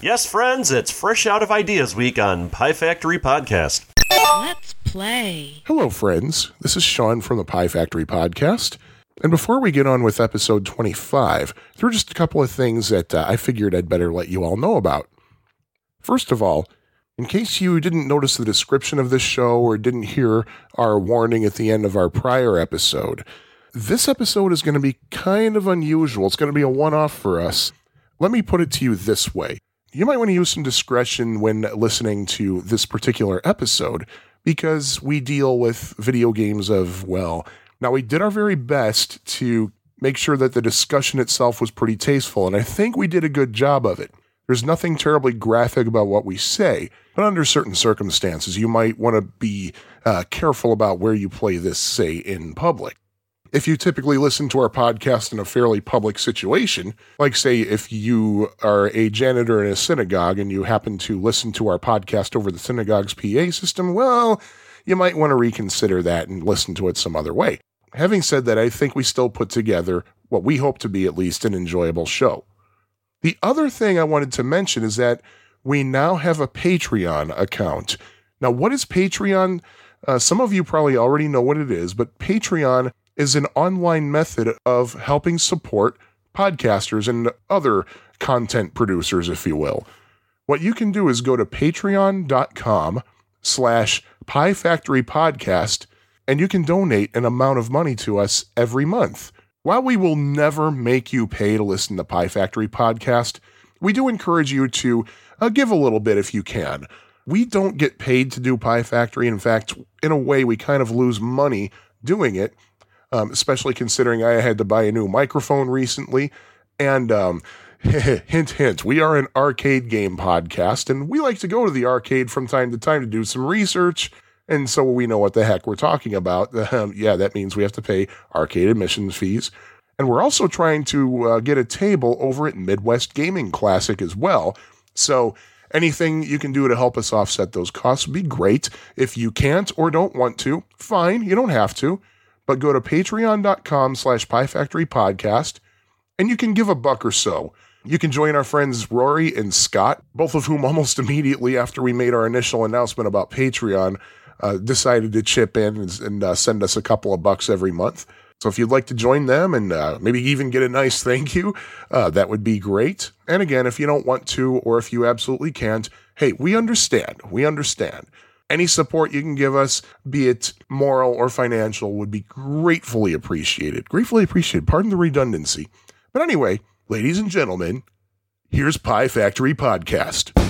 Yes, friends, it's Fresh Out of Ideas Week on Pie Factory Podcast. Let's play. Hello, friends. This is Sean from the Pie Factory Podcast. And before we get on with episode 25, there are just a couple of things that uh, I figured I'd better let you all know about. First of all, in case you didn't notice the description of this show or didn't hear our warning at the end of our prior episode, this episode is going to be kind of unusual. It's going to be a one off for us. Let me put it to you this way you might want to use some discretion when listening to this particular episode because we deal with video games of, well, now we did our very best to make sure that the discussion itself was pretty tasteful, and I think we did a good job of it. There's nothing terribly graphic about what we say, but under certain circumstances, you might want to be uh, careful about where you play this, say, in public if you typically listen to our podcast in a fairly public situation, like say if you are a janitor in a synagogue and you happen to listen to our podcast over the synagogue's PA system, well, you might want to reconsider that and listen to it some other way. Having said that, I think we still put together what we hope to be at least an enjoyable show. The other thing I wanted to mention is that we now have a Patreon account. Now, what is Patreon? Uh, some of you probably already know what it is, but Patreon is an online method of helping support podcasters and other content producers, if you will. What you can do is go to patreon.com slash pie factory podcast and you can donate an amount of money to us every month. While we will never make you pay to listen to Pie Factory podcast, we do encourage you to uh, give a little bit if you can. We don't get paid to do Pie Factory. In fact, in a way, we kind of lose money doing it um, especially considering I had to buy a new microphone recently. And um, hint, hint, we are an arcade game podcast, and we like to go to the arcade from time to time to do some research. And so we know what the heck we're talking about. Um, yeah, that means we have to pay arcade admissions fees. And we're also trying to uh, get a table over at Midwest Gaming Classic as well. So anything you can do to help us offset those costs would be great. If you can't or don't want to, fine, you don't have to but go to patreon.com slash podcast and you can give a buck or so. You can join our friends Rory and Scott, both of whom almost immediately after we made our initial announcement about Patreon uh, decided to chip in and, and uh, send us a couple of bucks every month. So if you'd like to join them and uh, maybe even get a nice thank you, uh, that would be great. And again, if you don't want to or if you absolutely can't, hey, we understand. We understand. Any support you can give us, be it moral or financial, would be gratefully appreciated. Gratefully appreciated. Pardon the redundancy. But anyway, ladies and gentlemen, here's Pie Factory Podcast.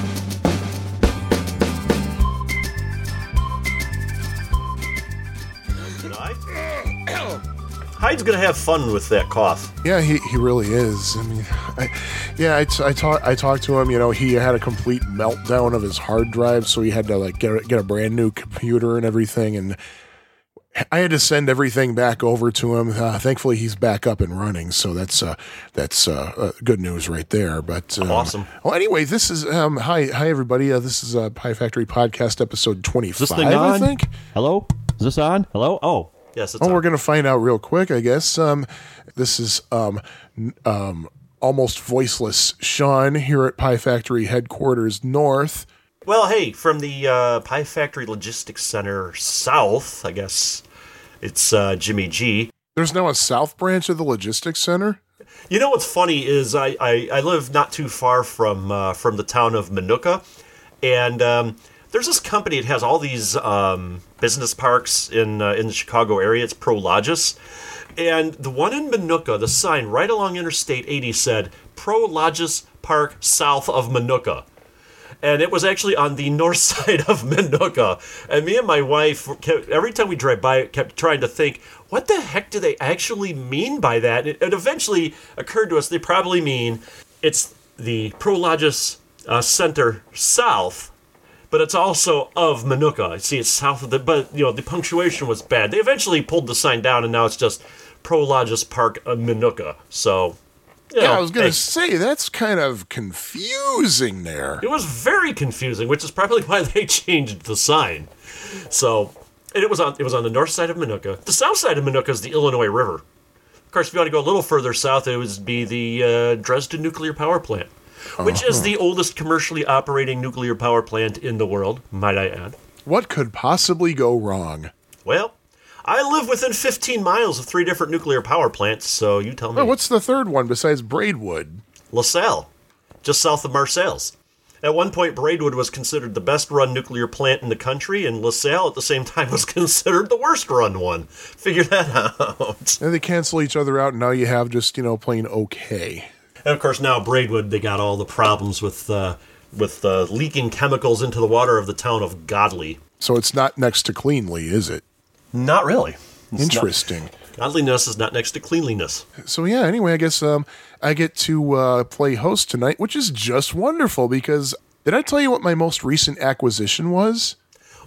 Hyde's gonna have fun with that cough. Yeah, he, he really is. I mean, I, yeah, I, I talked I talked to him. You know, he had a complete meltdown of his hard drive, so he had to like get get a brand new computer and everything, and I had to send everything back over to him. Uh, thankfully, he's back up and running, so that's uh, that's uh, uh good news right there. But um, awesome. Well, anyway, this is um, hi hi everybody. Uh, this is uh, Pie Factory podcast episode twenty five. I think. Hello, is this on? Hello. Oh, Yes, oh, on. we're going to find out real quick, I guess. Um, this is um, um, almost voiceless Sean here at Pie Factory headquarters north. Well, hey, from the uh, Pie Factory Logistics Center south, I guess it's uh, Jimmy G. There's now a south branch of the logistics center. You know what's funny is I, I, I live not too far from uh, from the town of Minooka, and um, there's this company that has all these um, business parks in uh, in the Chicago area. It's Prologis, and the one in Minooka, the sign right along Interstate 80 said Prologis Park south of Minooka. And it was actually on the north side of Minooka. And me and my wife, kept, every time we drive by kept trying to think, what the heck do they actually mean by that? And it, it eventually occurred to us they probably mean it's the Prologis uh, Center south but it's also of Minooka. I see it's south of the, but you know the punctuation was bad. They eventually pulled the sign down, and now it's just Prologis Park of Minooka. So. You know, yeah, I was going to hey, say that's kind of confusing there. It was very confusing, which is probably why they changed the sign. So, and it was on it was on the north side of Minooka. The south side of Minooka is the Illinois River. Of course, if you want to go a little further south, it would be the uh, Dresden nuclear power plant. Which is uh-huh. the oldest commercially operating nuclear power plant in the world, might I add. What could possibly go wrong? Well, I live within 15 miles of three different nuclear power plants, so you tell me. Oh, what's the third one besides Braidwood? LaSalle, just south of Marseilles. At one point, Braidwood was considered the best run nuclear plant in the country, and LaSalle at the same time was considered the worst run one. Figure that out. And they cancel each other out, and now you have just, you know, plain okay. And of course, now Braidwood, they got all the problems with uh, with uh, leaking chemicals into the water of the town of Godley. So it's not next to cleanly, is it? Not really. It's not- Interesting. Godliness is not next to cleanliness. So yeah, anyway, I guess um, I get to uh, play host tonight, which is just wonderful because did I tell you what my most recent acquisition was?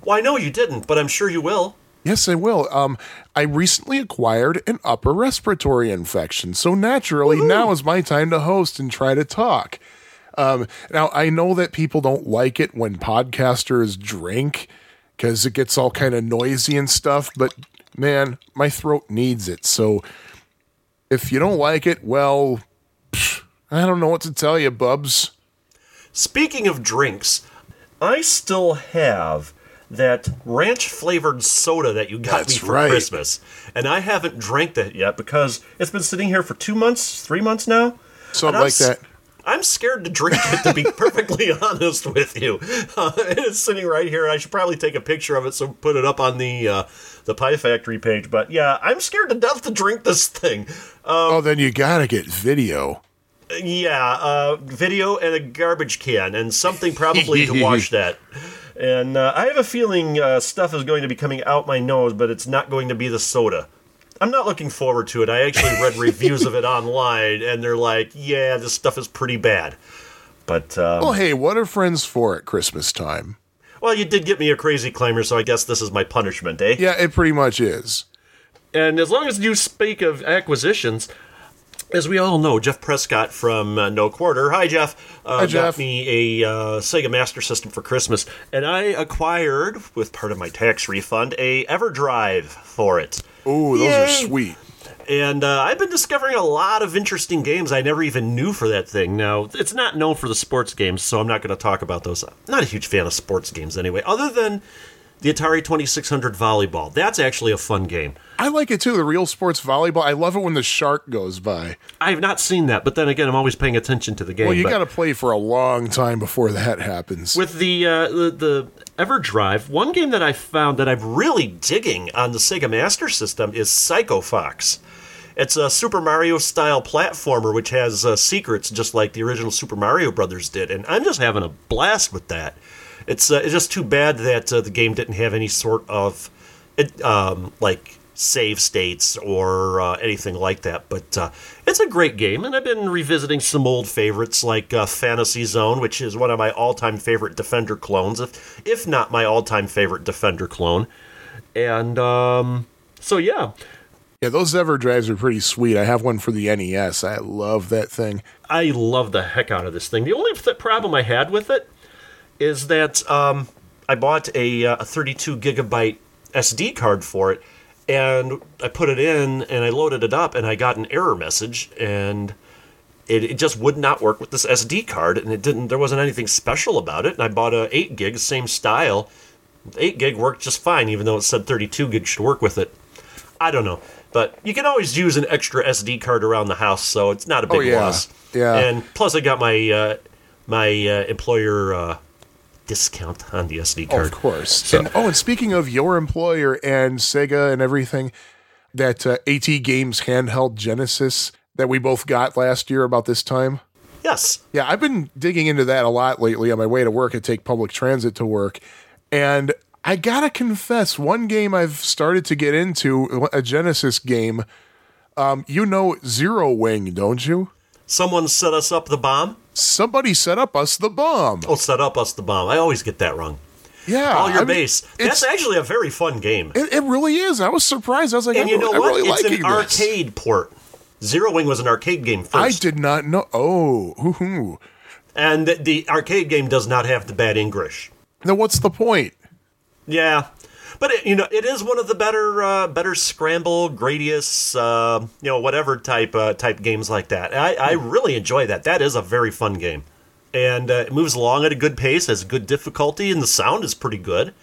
Why, no, you didn't, but I'm sure you will. Yes, I will. Um, I recently acquired an upper respiratory infection, so naturally now is my time to host and try to talk. Um, now I know that people don't like it when podcasters drink because it gets all kind of noisy and stuff, but man, my throat needs it. So if you don't like it, well, pff, I don't know what to tell you, bubs. Speaking of drinks, I still have that ranch flavored soda that you got me for right. Christmas. And I haven't drank that yet because it's been sitting here for two months, three months now. Something like that. I'm scared to drink it, to be perfectly honest with you. Uh, it's sitting right here. I should probably take a picture of it so put it up on the uh, the Pie Factory page. But yeah, I'm scared to death to drink this thing. oh, then you gotta get video. Yeah, uh, video and a garbage can and something probably to wash that. And uh, I have a feeling uh, stuff is going to be coming out my nose, but it's not going to be the soda. I'm not looking forward to it. I actually read reviews of it online, and they're like, "Yeah, this stuff is pretty bad." But um, Well, hey, what are friends for at Christmas time? well, you did get me a crazy climber, so I guess this is my punishment, eh? Yeah, it pretty much is. And as long as you speak of acquisitions, as we all know, Jeff Prescott from uh, No Quarter. Hi, Jeff. Uh, Hi, Jeff. Got me a uh, Sega Master System for Christmas, and I acquired, with part of my tax refund, a EverDrive for it. Ooh, those Yay. are sweet. And uh, I've been discovering a lot of interesting games I never even knew for that thing. Now, it's not known for the sports games, so I'm not going to talk about those. I'm not a huge fan of sports games anyway, other than the Atari 2600 Volleyball. That's actually a fun game. I like it too. The real sports volleyball. I love it when the shark goes by. I have not seen that, but then again, I'm always paying attention to the game. Well, you got to play for a long time before that happens. with the, uh, the the EverDrive, one game that I found that I'm really digging on the Sega Master System is Psycho Fox. It's a Super Mario style platformer which has uh, secrets just like the original Super Mario Brothers did, and I'm just having a blast with that. It's uh, it's just too bad that uh, the game didn't have any sort of it, um, like save states or uh, anything like that. But uh, it's a great game, and I've been revisiting some old favorites like uh, Fantasy Zone, which is one of my all-time favorite Defender clones, if if not my all-time favorite Defender clone. And um, so yeah, yeah, those Ever drives are pretty sweet. I have one for the NES. I love that thing. I love the heck out of this thing. The only th- problem I had with it is that um, I bought a, uh, a 32 gigabyte SD card for it, and I put it in and I loaded it up, and I got an error message, and it, it just would not work with this SD card, and it didn't. There wasn't anything special about it. And I bought a 8 gig, same style. 8 gig worked just fine, even though it said 32 gig should work with it. I don't know. But you can always use an extra SD card around the house, so it's not a big Oh, yeah. loss. Yeah. And plus, I got my uh, my uh, employer uh, discount on the SD card. of course. So- And, oh, and speaking of your employer and Sega and everything, that uh, AT Games handheld Genesis that we both got last year about this time. Yes. Yeah, I've been digging into that a lot lately on my way to work. I take public transit to work. And I gotta confess, one game I've started to get into, a Genesis game, um, you know Zero Wing, don't you? Someone set us up the bomb. Somebody set up us the bomb. Oh, set up us the bomb. I always get that wrong. Yeah. All your I mean, base. That's actually a very fun game. It, it really is. I was surprised. I was like, and I'm, you know what? really it's an this. arcade port. Zero Wing was an arcade game first. I did not know. Oh, hoo-hoo. And the, the arcade game does not have the bad English. Now what's the point? Yeah, but it, you know it is one of the better uh, better scramble, Gradius, uh, you know whatever type uh, type games like that. I, I really enjoy that. That is a very fun game. and uh, it moves along at a good pace, has good difficulty, and the sound is pretty good.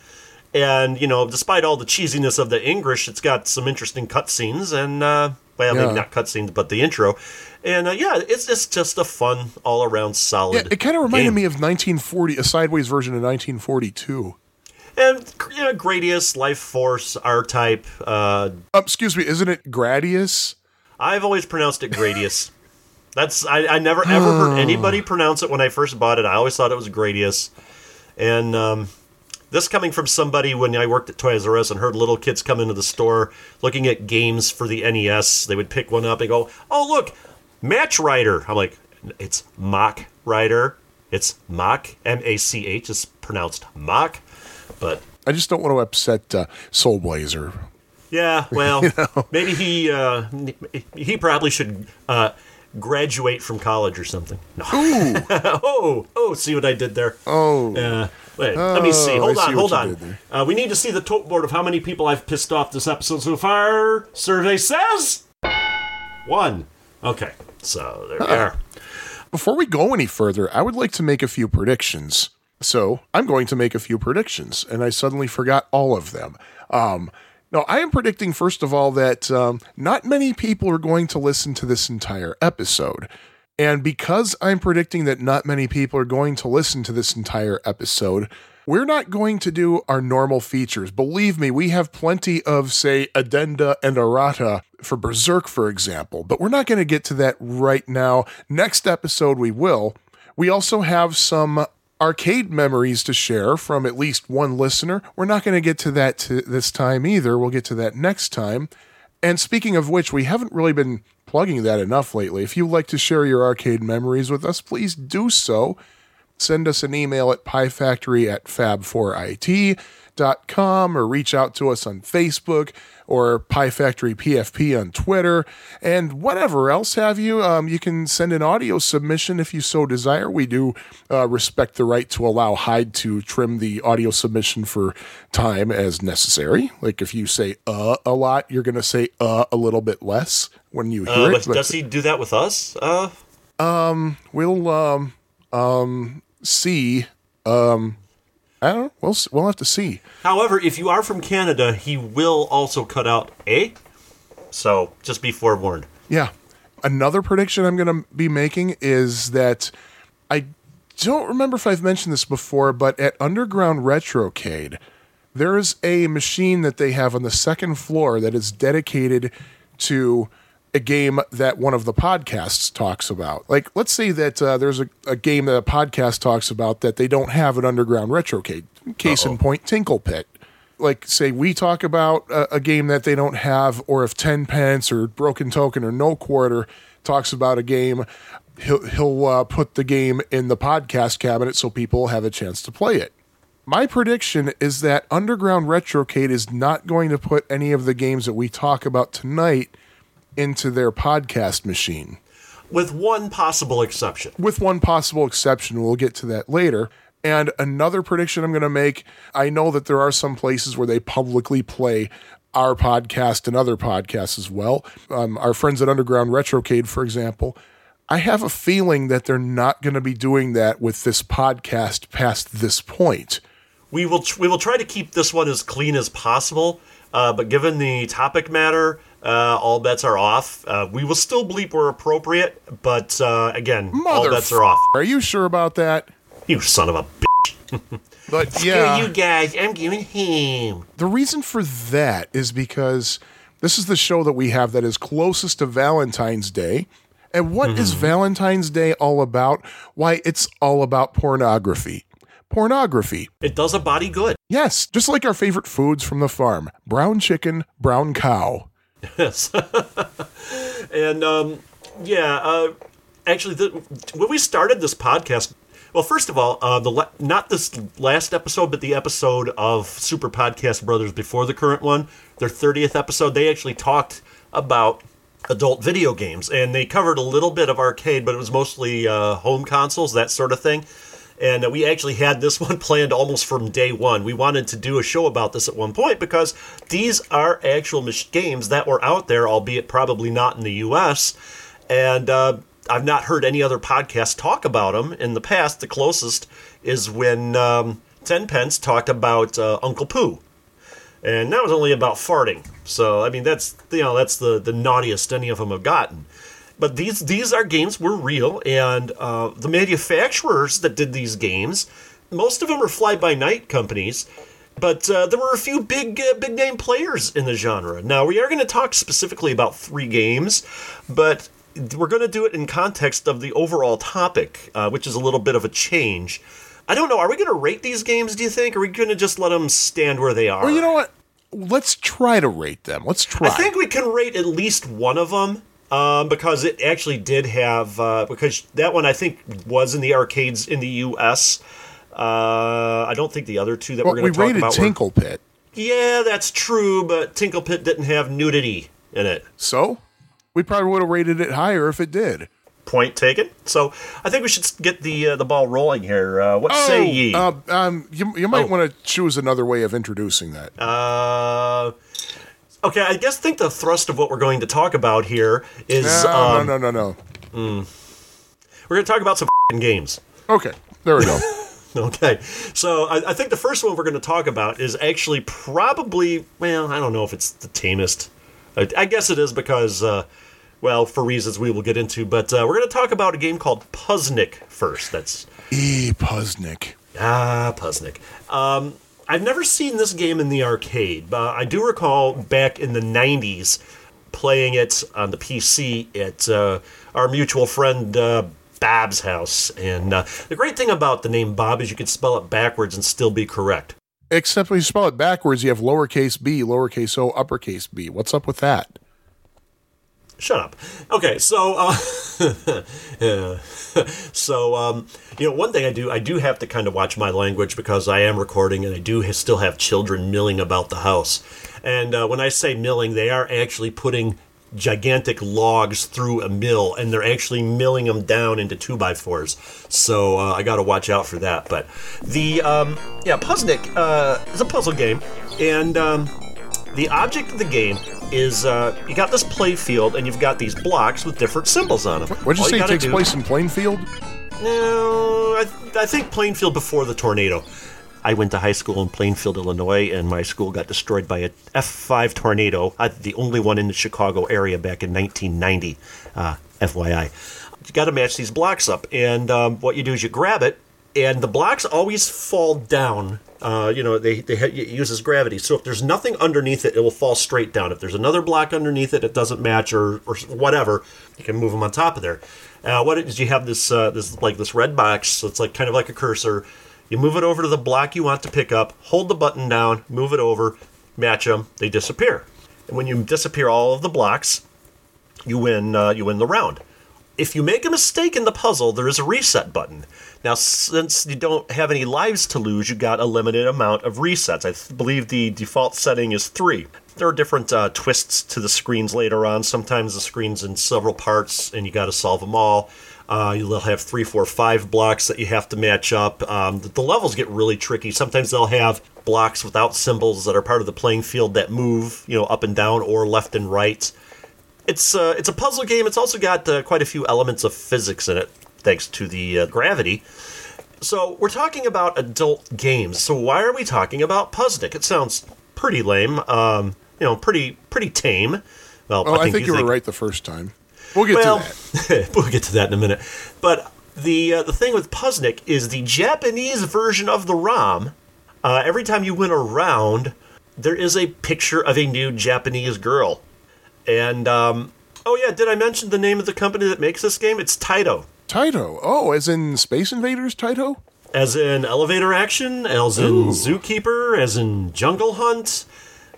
And you know, despite all the cheesiness of the English, it's got some interesting cutscenes and uh, well, Yeah. maybe not cutscenes, but the intro. And uh, yeah, it's it's just a fun, all around solid. Yeah, it kind of reminded game. me of 1940, a sideways version of 1942. And you know, Gradius, Life Force, R Type. Uh, Um, excuse me, isn't it Gradius? I've always pronounced it Gradius. That's I, I never ever heard anybody pronounce it when I first bought it. I always thought it was Gradius. And um, this coming from somebody when I worked at Toys R Us and heard little kids come into the store looking at games for the NES. They would pick one up and go, "Oh look, Match Rider." I'm like, "It's Mock Rider. It's Mock M A C H. It's pronounced Mock." But I just don't want to upset uh, Soul Blazer. yeah, well, maybe he uh, he probably should uh, graduate from college or something. No. oh, oh, see what I did there? Oh, Uh, wait, let me see. Oh, Hold I on, see hold on. Uh, we need to see the tote board of how many people I've pissed off this episode so far. Survey says one. Okay, so there we are. Before we go any further, I would like to make a few predictions. So I'm going to make a few predictions, and I suddenly forgot all of them. Um, no, I am predicting, first of all, that um, not many people are going to listen to this entire episode. And because I'm predicting that not many people are going to listen to this entire episode, we're not going to do our normal features. Believe me, we have plenty of, say, addenda and errata for Berserk, for example, but we're not going to get to that right now. Next episode, we will. We also have some arcade memories to share from at least one listener. We're not going to get to that to this time either. We'll get to that next time. And speaking of which, we haven't really been plugging that enough lately. If you'd like to share your arcade memories with us, please do so. Send us an email at piefactory at fab4it.com or reach out to us on Facebook or Pie Factory PFP on Twitter and whatever else have you. Um, you can send an audio submission if you so desire. We do uh, respect the right to allow Hyde to trim the audio submission for time as necessary. Like if you say uh a lot, you're going to say uh a little bit less when you hear Uh, it. but does he do that with us? Uh, we'll um um see um I don't know. We'll we'll have to see. however, if you are from Canada, he will also cut out a. So just be forewarned. Yeah. Another prediction I'm going to be making is that I don't remember if I've mentioned this before, but at Underground Retrocade, there is a machine that they have on the second floor that is dedicated to a game that one of the podcasts talks about. Like, let's say that uh, there's a, a game that a podcast talks about that they don't have at Underground Retrocade. Case in point, Tinkle Pit like say we talk about a, a game that they don't have or if 10 pence or broken token or no quarter talks about a game he'll, he'll uh, put the game in the podcast cabinet so people have a chance to play it my prediction is that underground retrocade is not going to put any of the games that we talk about tonight into their podcast machine With one possible exception. with one possible exception. We'll get to that later. And another prediction I'm going to make I know that there are some places where they publicly play our podcast and other podcasts as well. Um, our friends at Underground Retrocade, for example. I have a feeling that they're not going to be doing that with this podcast past this point. We will tr- we will try to keep this one as clean as possible. Uh, but given the topic matter, uh, all bets are off. Uh, we will still bleep where appropriate, but uh, again, all bets are off. Are you sure about that? You son of a bitch. But yeah, you guys, I'm giving him. The reason for that is because this is the show that we have that is closest to Valentine's Day. And what is Valentine's Day all about? Why, it's all about pornography. Pornography. It does a body good. Yes, just like our favorite foods from the farm brown chicken, brown cow. Yes. and um, yeah, uh, actually, the, when we started this podcast, well, first of all, uh, the not this last episode, but the episode of Super Podcast Brothers before the current one, their thirtieth episode, they actually talked about adult video games, and they covered a little bit of arcade, but it was mostly uh, home consoles, that sort of thing. And uh, we actually had this one planned almost from day one. We wanted to do a show about this at one point because these are actual games that were out there, albeit probably not in the U.S. And uh, I've not heard any other podcast talk about them in the past. The closest is when um, Tenpence talked about uh, Uncle Poo, and that was only about farting. So I mean, that's you know that's the the naughtiest any of them have gotten. But these these are games were real, and uh, the manufacturers that did these games, most of them are fly by night companies. But uh, there were a few big uh, big name players in the genre. Now we are going to talk specifically about three games, but we're going to do it in context of the overall topic, uh, which is a little bit of a change. I don't know. Are we going to rate these games? Do you think? Or are we going to just let them stand where they are? Well, you know what? Let's try to rate them. Let's try. I think we can rate at least one of them um, because it actually did have uh, because that one I think was in the arcades in the U.S. Uh, I don't think the other two that well, we're going to talk rated about. were- Tinkle Pit. yeah, that's true, but Tinkle Pit didn't have nudity in it. So we probably would have rated it higher if it did. Point taken. So I think we should get the uh, the ball rolling here. Uh, what say ye? Uh, um, you, you might Oh. want to choose another way of introducing that. Uh, okay, I guess think the thrust of what we're going to talk about here is no, um, no, no, no, we're going to talk about some fing games. Okay, there we go. Okay, so I, I think the first one we're going to talk about is actually probably well, I don't know if it's the tamest. I, I guess it is because, uh, well, for reasons we will get into. But uh, we're going to talk about a game called Puzznic first. That's e Puzznic. Ah, Puzznic. Um, I've never seen this game in the arcade, but I do recall back in the 90s playing it on the PC at uh, our mutual friend uh, Bob's house. And uh, the great thing about the name Bob is you can spell it backwards and still be correct. Except when you spell it backwards, you have lowercase b, lowercase o, uppercase b. What's up with that? Shut up. Okay, so uh, so um, you know, one thing I do, I do have to kind of watch my language because I am recording, and I do ha- still have children milling about the house. And uh, when I say milling, they are actually putting gigantic logs through a mill, and they're actually milling them down into two by fours. So uh, I got to watch out for that. But the um, yeah, Puznik uh, is a puzzle game, and um, the object of the game is uh, you got this play field and you've got these blocks with different symbols on them. What'd you All say gotta takes do- place in Plainfield? No, I, I think Plainfield before the tornado. I went to high school in Plainfield, Illinois, and my school got destroyed by a F5 tornado. I, the only one in the Chicago area back in 1990. Uh, FYI, you got to match these blocks up, and um, what you do is you grab it, and the blocks always fall down. Uh, you know, they, they ha- it uses gravity. So if there's nothing underneath it, it will fall straight down. If there's another block underneath it, it doesn't match or, or whatever, you can move them on top of there. Uh, what it is, you have this uh, this like this red box. So it's like kind of like a cursor. You move it over to the block you want to pick up. Hold the button down. Move it over. Match them. They disappear. And when you disappear all of the blocks, you win. Uh, you win the round. If you make a mistake in the puzzle, there is a reset button. Now, since you don't have any lives to lose, you got a limited amount of resets. I th- believe the default setting is three. There are different uh, twists to the screens later on. Sometimes the screen's in several parts, and you got to solve them all. Uh, you'll have three, four, five blocks that you have to match up. Um, the, the levels get really tricky. Sometimes they'll have blocks without symbols that are part of the playing field that move, you know, up and down or left and right it's uh, it's a puzzle game. It's also got uh, quite a few elements of physics in it, thanks to the uh, gravity. So we're talking about adult games. So why are we talking about Puzznic? It sounds pretty lame. Um, you know, pretty pretty tame. Well, Oh, I think, you you were right the first time. We'll get well, to that. we'll get to that in a minute. But the uh, the thing with Puzznic is the Japanese version of the ROM. Uh, every time you win a round, there is a picture of a new Japanese girl. And um, oh yeah, did I mention the name of the company that makes this game? It's Taito, Taito. Oh, as in Space Invaders Taito? as in elevator action, as in zookeeper, as in jungle hunt.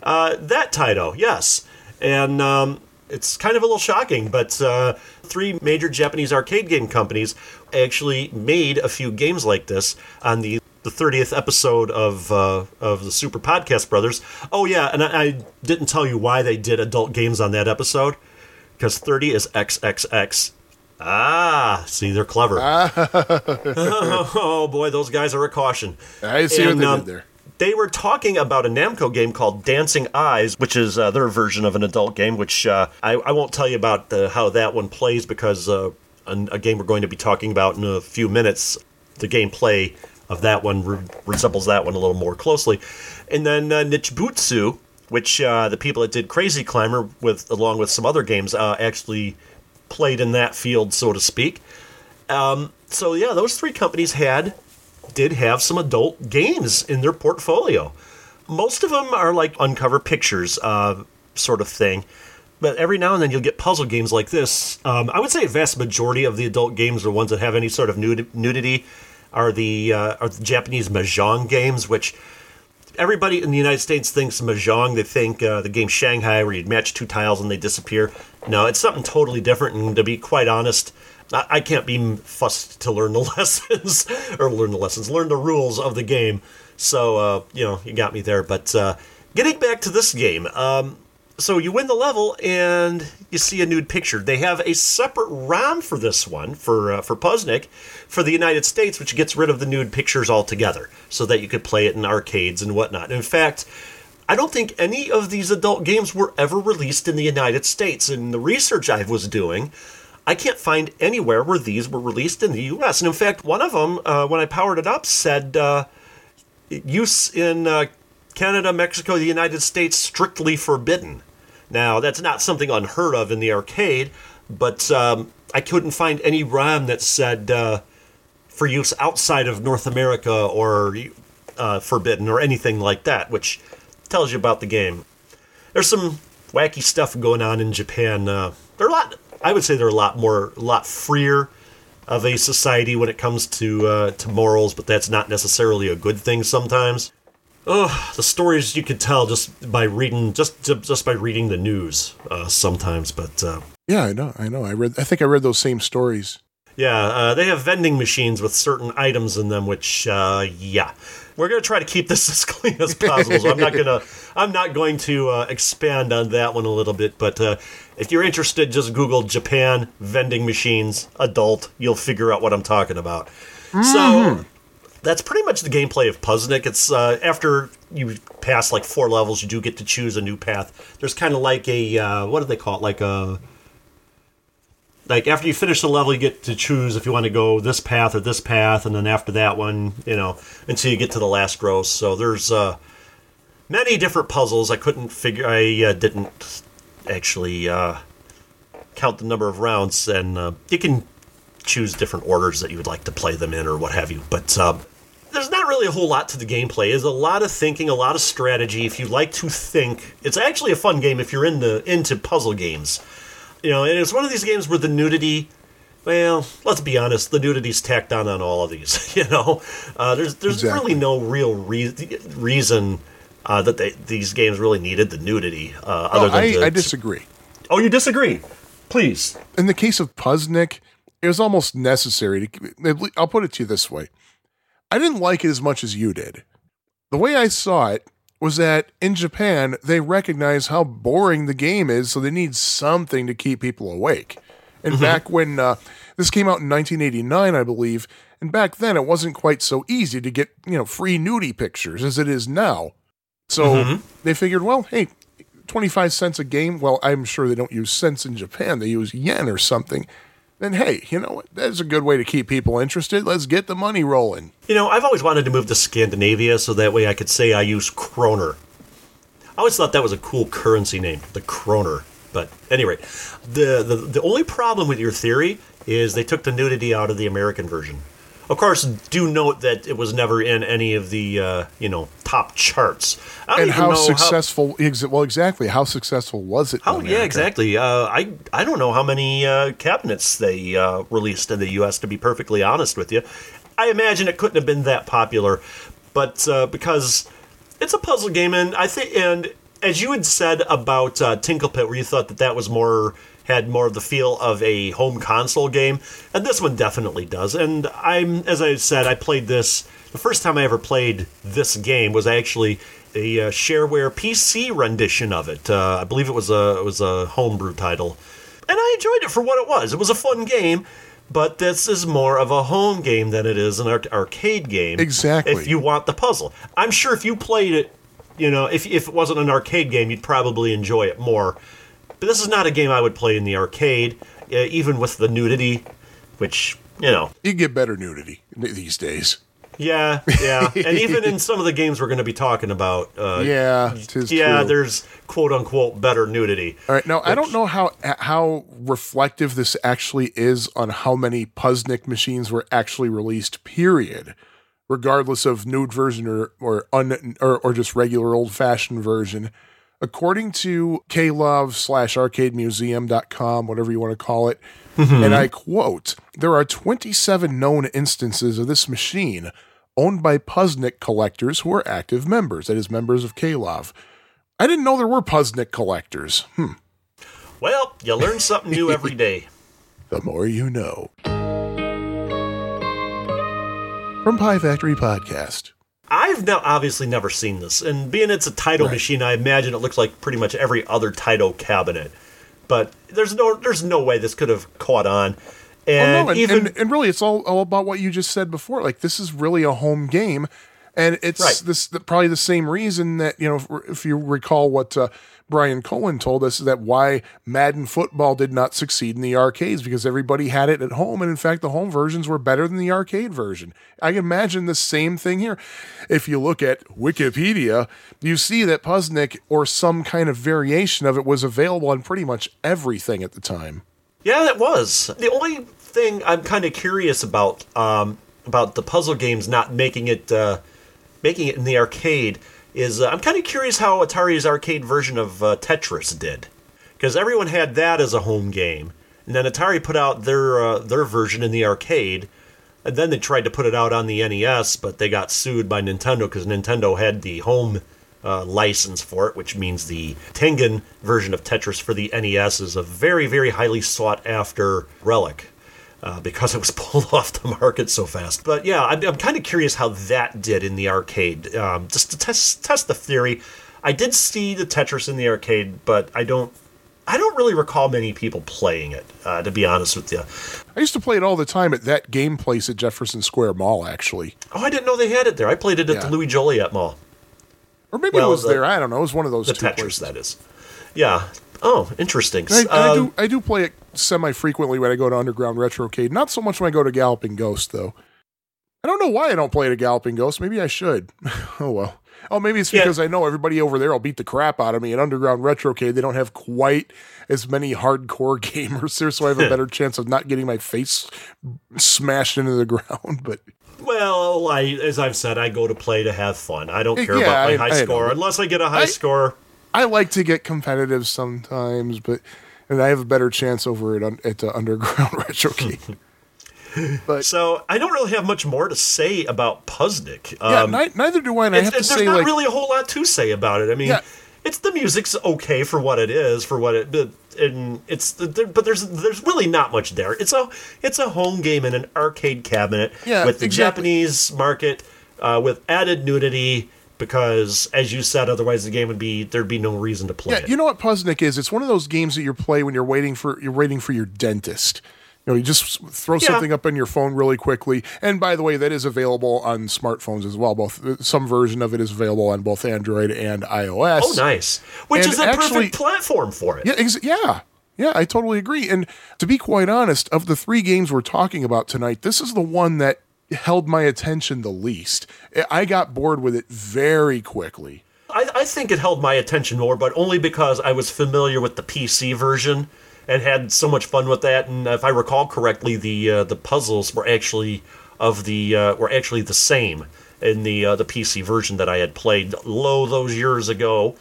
Uh, that Taito, yes. And um, it's kind of a little shocking, but uh, three major Japanese arcade game companies actually made a few games like this on the the 30th episode of uh, of the Super Podcast Brothers. Oh yeah, and I, I didn't tell you why they did adult games on that episode because 30 is XXX. Ah, see, they're clever. oh boy, those guys are a caution. I see what they um, did there. They were talking about a Namco game called Dancing Eyes, which is uh, their version of an adult game. Which uh, I, I won't tell you about uh, how that one plays because uh, an, a game we're going to be talking about in a few minutes. The gameplay of that one re- resembles that one a little more closely. And then uh, Nichibutsu, which uh, the people that did Crazy Climber, with along with some other games, uh, actually played in that field, so to speak. Um, so yeah, those three companies had did have some adult games in their portfolio. Most of them are like uncover pictures uh, sort of thing, but every now and then you'll get puzzle games like this. Um, I would say a vast majority of the adult games are ones that have any sort of nud- nudity. Are the uh, are the Japanese mahjong games, which everybody in the United States thinks mahjong. They think uh, the game Shanghai, where you match two tiles and they disappear. No, it's something totally different. And to be quite honest, I, I can't be fussed to learn the lessons or learn the lessons, learn the rules of the game. So uh, you know, you got me there. But uh, getting back to this game, um, so you win the level and you see a nude picture. They have a separate ROM for this one for uh, for Puzznic for the United States, which gets rid of the nude pictures altogether, so that you could play it in arcades and whatnot. In fact. I don't think any of these adult games were ever released in the United States. In the research I was doing, I can't find anywhere where these were released in the U.S. And in fact, one of them, uh, when I powered it up, said uh, use in uh, Canada, Mexico, the United States strictly forbidden. Now, that's not something unheard of in the arcade, but um, I couldn't find any ROM that said uh, for use outside of North America or uh, forbidden or anything like that, which tells you about the game. There's some wacky stuff going on in Japan. Uh, they're a lot, I would say, they're a lot more, a lot freer of a society when it comes to uh, to morals, but that's not necessarily a good thing sometimes. Oh, the stories you could tell just by reading just just by reading the news uh, sometimes. But uh, Yeah, I know. I know. I read. I think I read those same stories. yeah, uh, they have vending machines with certain items in them, which uh, yeah, we're gonna try to keep this as clean as possible. so I'm not gonna I'm not going to uh, expand on that one a little bit. But uh, if you're interested, just Google Japan vending machines adult. You'll figure out what I'm talking about. So that's pretty much the gameplay of Puzznic. It's uh, after you pass like four levels, you do get to choose a new path. There's kind of like a uh, what do they call it? Like a like after you finish the level, you get to choose if you want to go this path or this path, and then after that one, you know, until you get to the last gross. So there's uh, many different puzzles. I couldn't figure. I uh, didn't actually uh, count the number of rounds, and uh, you can choose different orders that you would like to play them in or what have you. But uh, there's not really a whole lot to the gameplay. There's a lot of thinking, a lot of strategy. If you like to think, it's actually a fun game if you're into into puzzle games. You know, and it's one of these games where the nudity. Well, let's be honest. The nudity's tacked on on all of these. You know, uh, there's there's Exactly. really no real re- reason uh, that they, these games really needed the nudity. Uh, other Oh, than I, to, I disagree. Oh, you disagree? Please. In the case of Puzznic, it was almost necessary to. I'll put it to you this way: I didn't like it as much as you did. The way I saw it was that in Japan they recognize how boring the game is, so they need something to keep people awake. And back when uh, this came out in 1989, I believe, and back then it wasn't quite so easy to get you know free nudie pictures as it is now. So they figured, well, hey, 25 cents a game. Well, I'm sure they don't use cents in Japan. They use yen or something. Then, hey, you know what? That's a good way to keep people interested. Let's get the money rolling. You know, I've always wanted to move to Scandinavia so that way I could say I use kroner. I always thought that was a cool currency name, the kroner. But anyway, the, the the only problem with your theory is they took the nudity out of the American version. Of course, do note that it was never in any of the uh, you know top charts. And how successful? Ex- well, exactly. How successful was it? How, oh yeah, exactly. Uh, I I don't know how many uh, cabinets they uh, released in the U.S. To be perfectly honest with you, I imagine it couldn't have been that popular, but uh, because it's a puzzle game, and I think, and as you had said about uh, Tinkle Pit, where you thought that that was more had more of the feel of a home console game, and this one definitely does. And I'm, as I said, I played this. The first time I ever played this game was actually a uh, shareware PC rendition of it. Uh, I believe it was a it was a homebrew title, and I enjoyed it for what it was. It was a fun game. But this is more of a home game than it is an ar- arcade game. Exactly. If you want the puzzle, I'm sure if you played it, you know, if if it wasn't an arcade game, you'd probably enjoy it more. But this is not a game I would play in the arcade, uh, even with the nudity. which you know, You get better nudity these days. yeah, yeah, and even in some of the games we're going to be talking about, uh, Yeah, yeah, true. there's quote unquote better nudity. All right. Now, I don't know how how reflective this actually is on how many Puzznic machines were actually released. Period. Regardless of nude version or or un, or, or just regular old fashioned version. According to klove slash arcademuseum.com, whatever you want to call it, and I quote, there are 27 known instances of this machine owned by Puzznic collectors who are active members, that is, members of Klov. I didn't know there were Puzznic collectors. Hmm. Well, you learn something new every day. The more you know. From Pie Factory Podcast. I've now obviously never seen this, and being it's a Taito Right. machine, I imagine it looks like pretty much every other Taito cabinet. But there's no there's no way this could have caught on. Oh, And, no, and, even and, and really, it's all, all about what you just said before. Like, this is really a home game. And it's Right. this the, probably the same reason that, you know, if, if you recall what uh, Brian Cohen told us, that why Madden football did not succeed in the arcades because everybody had it at home. And in fact, the home versions were better than the arcade version. I can imagine the same thing here. If you look at Wikipedia, you see that Puzznic or some kind of variation of it was available on pretty much everything at the time. Yeah, it was. The only thing I'm kind of curious about um, about the puzzle games not making it uh, making it in the arcade is uh, I'm kind of curious how Atari's arcade version of uh, Tetris did, because everyone had that as a home game, and then Atari put out their uh, their version in the arcade, and then they tried to put it out on the NES, but they got sued by Nintendo because Nintendo had the home uh, license for it, which means the Tengen version of Tetris for the NES is a very, very highly sought after relic. Uh, because it was pulled off the market so fast, but yeah, I'm, I'm kind of curious how that did in the arcade. Um, just to test test the theory, I did see the Tetris in the arcade, but I don't, I don't really recall many people playing it. Uh, to be honest with you, I used to play it all the time at that game place at Jefferson Square Mall, actually. oh, I didn't know they had it there. I played it at Yeah. the Louis Joliet Mall. Or maybe Well, it was the- there. I don't know. It was one of those The two Tetris, places. that is. Yeah. Oh, interesting. I, I Um, do I do play it semi frequently when I go to Underground Retrocade. Not so much when I go to Galloping Ghost though. I don't know why I don't play at Galloping Ghost. Maybe I should. oh well. Oh, maybe it's Yeah. because I know everybody over there will beat the crap out of me. At Underground Retrocade, they don't have quite as many hardcore gamers there, so I have a better chance of not getting my face smashed into the ground. But Well, I, as I've said, I go to play to have fun. I don't care Yeah, about my I- high I know. score unless I get a high score. I like to get competitive sometimes, but and I have a better chance over it on, at the Underground Retrocade. but So I don't really have much more to say about Puzznic. yeah, Um, ni- neither do I. And I have to say, there's not like, really a whole lot to say about it. I mean, Yeah. it's the music's okay for what it is, for what it, but and it's but there's there's really not much there. It's a it's a home game in an arcade cabinet Yeah, with the exactly. Japanese market uh, with added nudity. Because, as you said, otherwise the game would be there'd be no reason to play yeah, it. you know what Puzznic is? It's one of those games that you play when you're waiting for you're waiting for your dentist. You know, you just throw Yeah. something up on your phone really quickly. And by the way, that is available on smartphones as well. Both uh, some version of it is available on both Android and iOS. Oh, nice. Which And is a actually- perfect platform for it. Yeah, ex- yeah, yeah. I totally agree. And to be quite honest, of the three games we're talking about tonight, this is the one that held my attention the least. I got bored with it very quickly. I, I think it held my attention more, but only because I was familiar with the PC version and had so much fun with that. And if I recall correctly, the uh, the puzzles were actually of the uh, were actually the same in the uh, the PC version that I had played low those years ago.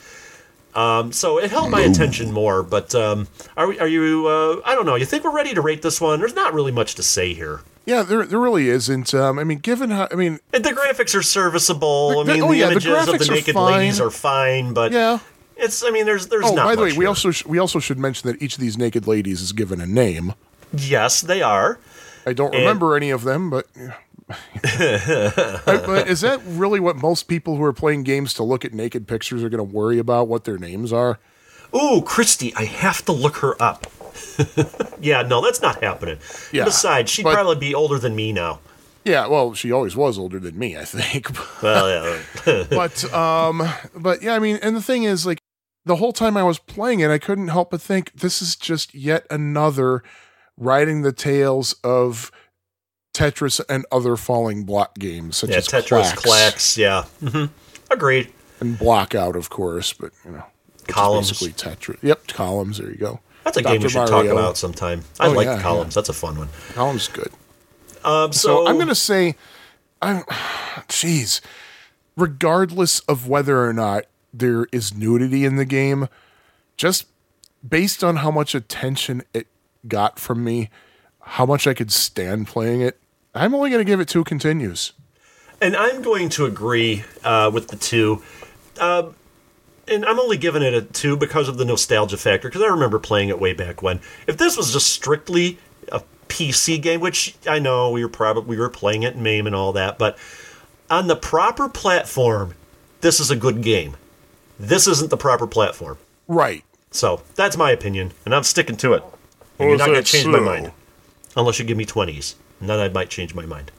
Um, so it held my attention more. But um, are we, are you? Uh, I don't know. You think we're ready to rate this one? There's not really much to say here. Yeah, there there really isn't. Um, I mean, given how I mean, And the graphics are serviceable. I mean, oh, the yeah, the images of the graphics are naked ladies are fine, but yeah. it's. I mean, there's there's Oh, by the way, we here. also sh- we also should mention that each of these naked ladies is given a name. yes, they are. I don't And- remember any of them, but. But is that really what most people who are playing games to look at naked pictures are going to worry about? What their names are? Ooh, Christy, I have to look her up. yeah, no, that's not happening. Yeah, Besides, she'd but- probably be older than me now. Yeah, well, she always was older than me, I think. Well, yeah. but um, but yeah, I mean, and the thing is, like, the whole time I was playing it, I couldn't help but think this is just yet another riding the tails of Tetris and other falling block games such Yeah, as Tetris, Klax yeah. hmm Agreed. and Blockout, of course, but you know, Columns. basically Tetris. Yep, columns. There you go. That's a game we Dr. should talk about sometime. I Oh, like yeah, columns. That's a fun one. Columns good. Um, So, so, I'm going to say, I'm, jeez, regardless of whether or not there is nudity in the game, just based on how much attention it got from me, how much I could stand playing it, I'm only going to give it two continues. and I'm going to agree uh, with the two. Um, and I'm only giving it a two because of the nostalgia factor, because I remember playing it way back when. If this was just strictly a PC game, which I know we were probably we were playing it in MAME and all that, but on the proper platform, this is a good game. This isn't the proper platform. Right. So that's my opinion, and I'm sticking to it. And Oh, you're not going to change my mind. Unless you give me 20s. And then I might change my mind.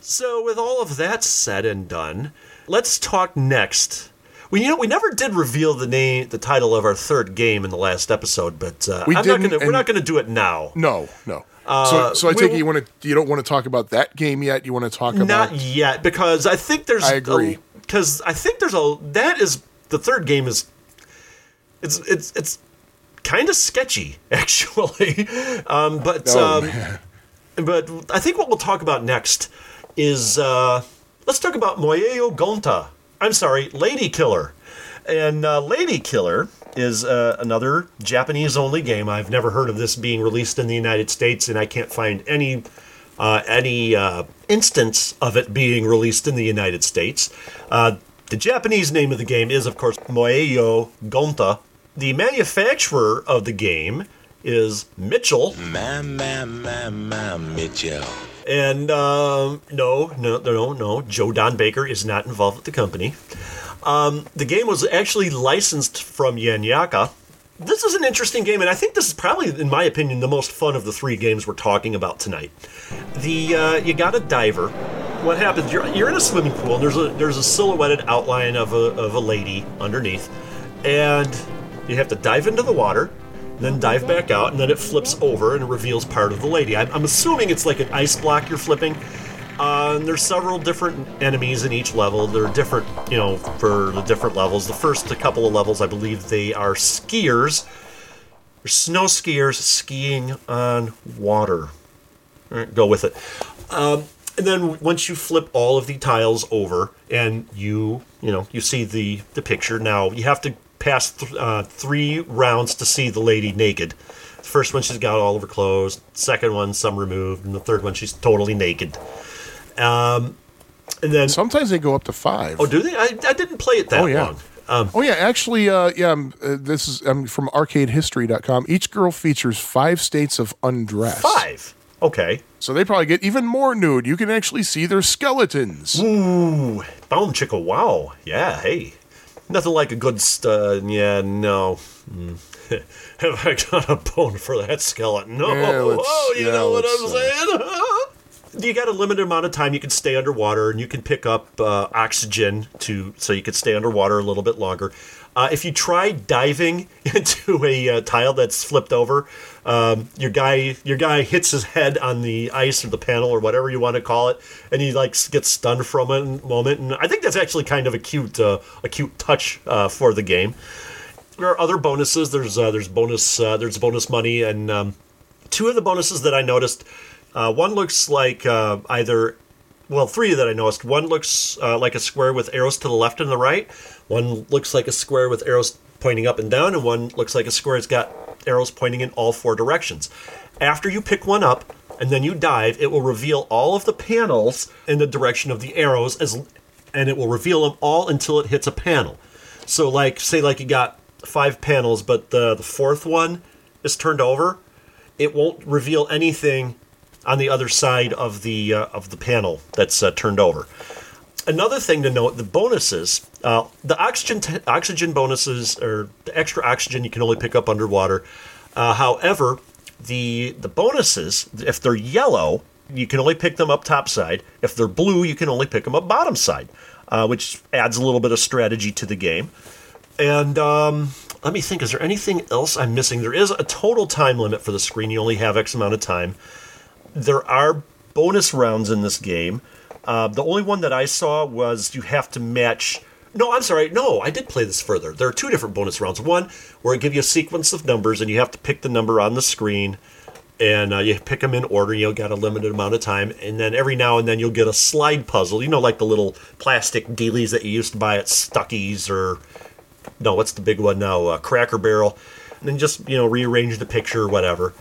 So, with all of that said and done, let's talk next. We, you know, we never did reveal the name, the title of our third game in the last episode, but uh, We not gonna, we're not going to do it now. No, no. Uh, so, so I we take it you want to you don't want to talk about that game yet. You want to talk about Not yet, because I think there's. I agree. Because I think there's a that is the third game is. It's it's it's kind of sketchy actually, um, but Oh, um, man. but I think what we'll talk about next is uh, let's talk about Moeyo Gonta. I'm sorry, Lady Killer, and uh, Lady Killer is uh, another Japanese-only game. I've never heard of this being released in the United States, and I can't find any uh, any uh, instance of it being released in the United States. Uh, the Japanese name of the game is, of course, Moeyo Gonta. The manufacturer of the game is Mitchell, My, my, my, my, Mitchell. and um, no, no, no, no, Joe Don Baker is not involved with the company. Um, the game was actually licensed from Yanyaka. This is an interesting game, and I think this is probably, in my opinion, the most fun of the three games we're talking about tonight. The uh, you got a diver. What happens? You're, you're in a swimming pool, and there's a there's a silhouetted outline of a of a lady underneath, and you have to dive into the water, then dive back out, and then it flips over and reveals part of the lady. I'm, I'm assuming it's like an ice block you're flipping. Uh, and there's several different enemies in each level. They're different, you know, for the different levels. The first couple of levels, I believe, they are skiers. They're snow skiers skiing on water. All right, go with it. Um, and then once you flip all of the tiles over and you, you know, you see the the picture. Now you have to pass th- uh, three rounds to see the lady naked. The first one she's got all of her clothes. Second one some removed, and the third one she's totally naked. Um, and then sometimes they go up to five. oh, do they? I, I didn't play it that Oh, yeah. long. Um, Oh yeah, actually, uh, yeah. um, Uh, this is um, from ArcadeHistory.com. Each girl features five states of undress. five. Okay. So they probably get even more nude. You can actually see their skeletons. Ooh, boom chicka wow. Yeah, hey. Nothing like a good st- yeah, no. Mm. Have I got a bone for that skeleton? No. Yeah, oh, you yeah, know what I'm uh, saying? you got a limited amount of time you can stay underwater and you can pick up uh, oxygen to so you can stay underwater a little bit longer. Uh, if you try diving into a uh, tile that's flipped over, um, your guy your guy hits his head on the ice or the panel or whatever you want to call it, and he like gets stunned from a moment. And I think that's actually kind of a cute uh, a cute touch uh, for the game. There are other bonuses. There's uh, there's bonus uh, there's bonus money and um, two of the bonuses that I noticed. One looks like either, well, three that I noticed. One looks uh, like a square with arrows to the left and the right. One looks like a square with arrows pointing up and down, and one looks like a square that's got arrows pointing in all four directions. After you pick one up and then you dive, it will reveal all of the panels in the direction of the arrows, as, and it will reveal them all until it hits a panel. So, like, say, like you got five panels, but the, the fourth one is turned over, it won't reveal anything on the other side of the uh, of the panel that's uh, turned over. Another thing to note: the bonuses, uh, the oxygen t- oxygen bonuses, or the extra oxygen you can only pick up underwater. Uh, however, the the bonuses, if they're yellow, you can only pick them up top side. If they're blue, you can only pick them up bottom side, uh, which adds a little bit of strategy to the game. And um, let me think. Is there anything else I'm missing? There is a total time limit for the screen. You only have X amount of time. There are bonus rounds in this game. Uh, the only one that I saw was you have to match. No, I'm sorry. No, I did play this further. There are two different bonus rounds. One where it give you a sequence of numbers, and you have to pick the number on the screen, and uh, you pick them in order. You'll get a limited amount of time, and then every now and then you'll get a slide puzzle. You know, like the little plastic dealies that you used to buy at Stuckey's or no, what's the big one now? Uh, Cracker Barrel, and then just you know rearrange the picture or whatever.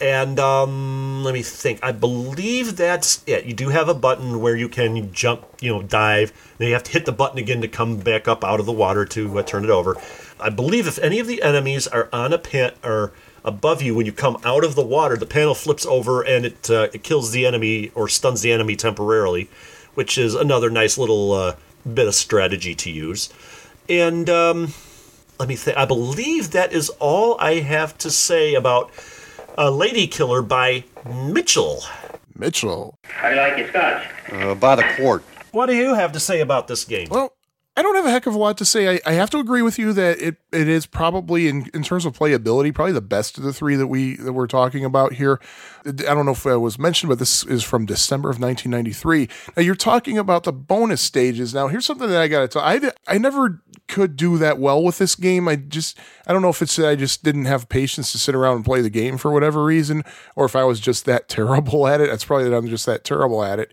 And um, let me think. I believe that's it. You do have a button where you can jump, you know, dive. Then you have to hit the button again to come back up out of the water to uh, turn it over. I believe if any of the enemies are on a pan or above you when you come out of the water, the panel flips over and it uh, it kills the enemy or stuns the enemy temporarily, which is another nice little uh, bit of strategy to use. And um, let me think. I believe that is all I have to say about uh, Lady Killer by Mitchell. Mitchell. How do you like your scotch? Uh, by the quart. What do you have to say about this game? Well, I don't have a heck of a lot to say. I, I have to agree with you that it, it is probably in, in terms of playability, probably the best of the three that we that we're talking about here. I don't know if it was mentioned, but this is from December of 1993. Now you're talking about the bonus stages. Now here's something that I got to tell. I I never could do that well with this game. I just I don't know if it's that I just didn't have patience to sit around and play the game for whatever reason, or if I was just that terrible at it. That's probably that I'm just that terrible at it.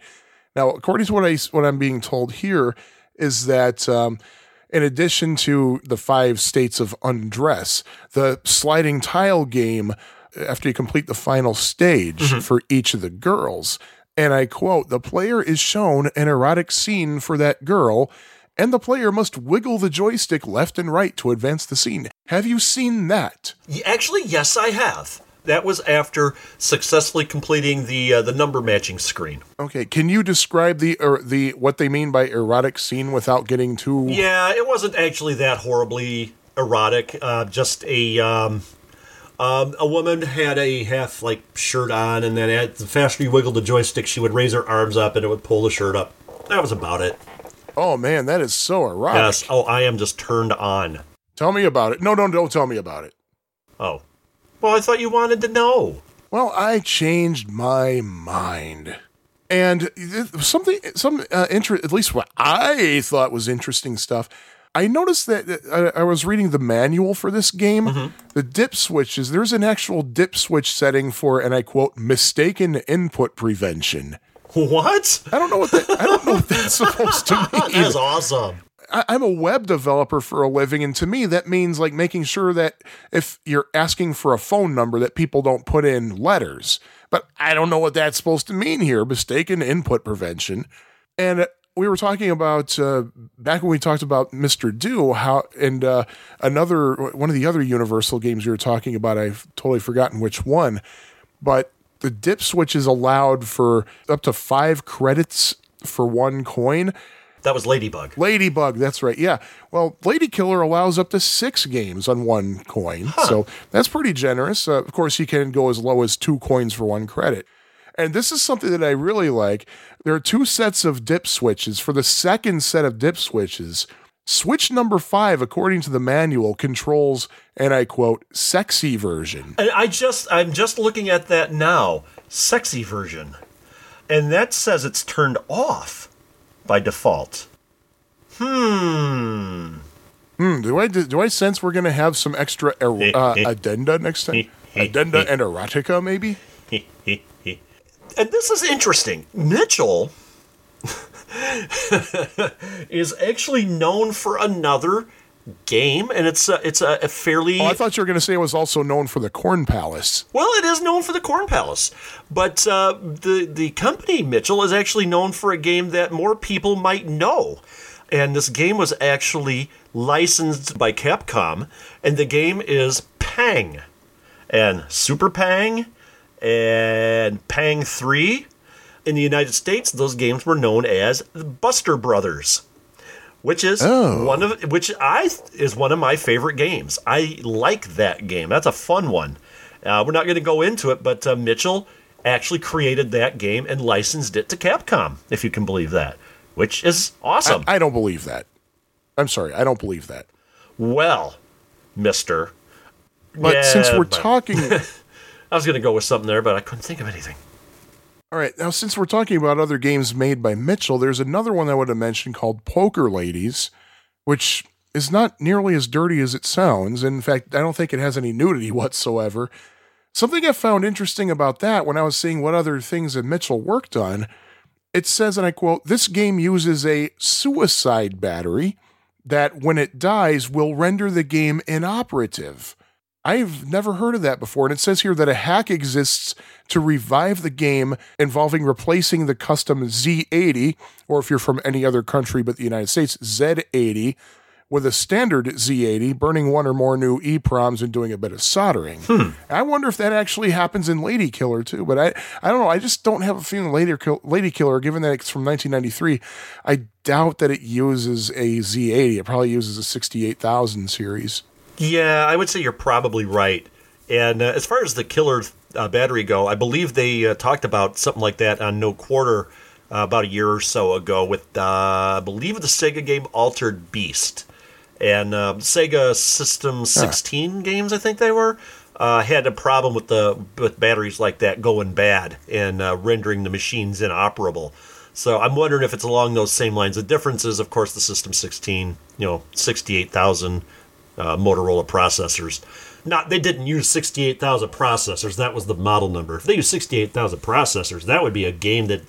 Now, according to what I what I'm being told here is that um, in addition to the five states of undress, the sliding tile game, after you complete the final stage for each of the girls, and I quote, the player is shown an erotic scene for that girl, and the player must wiggle the joystick left and right to advance the scene. Have you seen that? Actually, yes, I have. That was after successfully completing the uh, the number matching screen. Okay, can you describe the or the what they mean by erotic scene without getting too Yeah, it wasn't actually that horribly erotic. Uh, just a um, um, a woman had a half like shirt on, and then at the faster you wiggled the joystick, she would raise her arms up and it would pull the shirt up. That was about it. Oh man, that is so erotic. Yes. Oh, I am just turned on. Tell me about it. No, no, don't tell me about it. Oh, well, I thought you wanted to know. Well, I changed my mind. And something, some uh, interest, at least what I thought was interesting stuff. I noticed that uh, I, I was reading the manual for this game. The dip switches, there's an actual dip switch setting for, and I quote, mistaken input prevention. What? I don't know what that, I don't know what that's supposed to mean. That's awesome. I, I'm a web developer for a living, and to me, that means like making sure that if you're asking for a phone number, that people don't put in letters. But I don't know what that's supposed to mean here. Mistaken input prevention, and we were talking about uh, back when we talked about Mr. Do how and uh, another one of the other Universal games we were talking about. I've totally forgotten which one, but the dip switch is allowed for up to five credits for one coin. That was Ladybug. Ladybug, that's right. Yeah. Well, Lady Killer allows up to six games on one coin. So that's pretty generous. Uh, of course, you can go as low as two coins for one credit. And this is something that I really like. There are two sets of dip switches. For the second set of dip switches, switch number five, according to the manual, controls, and I quote, sexy version. And I just I'm just looking at that now. Sexy version. And that says it's turned off by default. Hmm. Hmm, do I do I sense we're going to have some extra er- uh, addenda next time? Addenda and erotica, maybe? and this is interesting. Mitchell is actually known for another game, and it's a, it's a, a fairly Oh, I thought you were going to say it was also known for the Corn Palace. well. It is known for the Corn Palace, but uh, the the company Mitchell is actually known for a game that more people might know. And this game was actually licensed by Capcom, and the game is Pang, and Super Pang, and Pang Three. In the United States, those games were known as the Buster Brothers, which is one of which I is one of my favorite games. I like that game. That's a fun one. Uh, we're not going to go into it, but uh, Mitchell actually created that game and licensed it to Capcom, if you can believe that, which is awesome. I, I don't believe that. I'm sorry, I don't believe that. well, Mister. But Yeah, since we're but- talking, I was going to go with something there, but I couldn't think of anything. All right, now since we're talking about other games made by Mitchell, there's another one I would have mentioned called Poker Ladies, which is not nearly as dirty as it sounds. In fact, I don't think it has any nudity whatsoever. Something I found interesting about that when I was seeing what other things that Mitchell worked on, it says, and I quote, this game uses a suicide battery that, when it dies, will render the game inoperative. I've never heard of that before. And it says here that a hack exists to revive the game involving replacing the custom Z80, or if you're from any other country but the United States, Z80, with a standard Z80, burning one or more new EPROMs and doing a bit of soldering. Hmm. I wonder if that actually happens in Lady Killer too, but I, I don't know. I just don't have a feeling Lady, Kill- Lady Killer, given that it's from 1993, I doubt that it uses a Z80. It probably uses a 68,000 series. Yeah, I would say you're probably right. And uh, as far as the killer uh, battery go, I believe they uh, talked about something like that on No Quarter uh, about a year or so ago with, uh, I believe, the Sega game Altered Beast. And uh, Sega System 16 games, I think they were, uh, had a problem with the with batteries like that going bad and uh, rendering the machines inoperable. So I'm wondering if it's along those same lines. The difference is, of course, the System 16, you know, 68,000 uh, Motorola processors. Not they didn't use 68,000 processors. That was the model number. If they use 68,000 processors, that would be a game that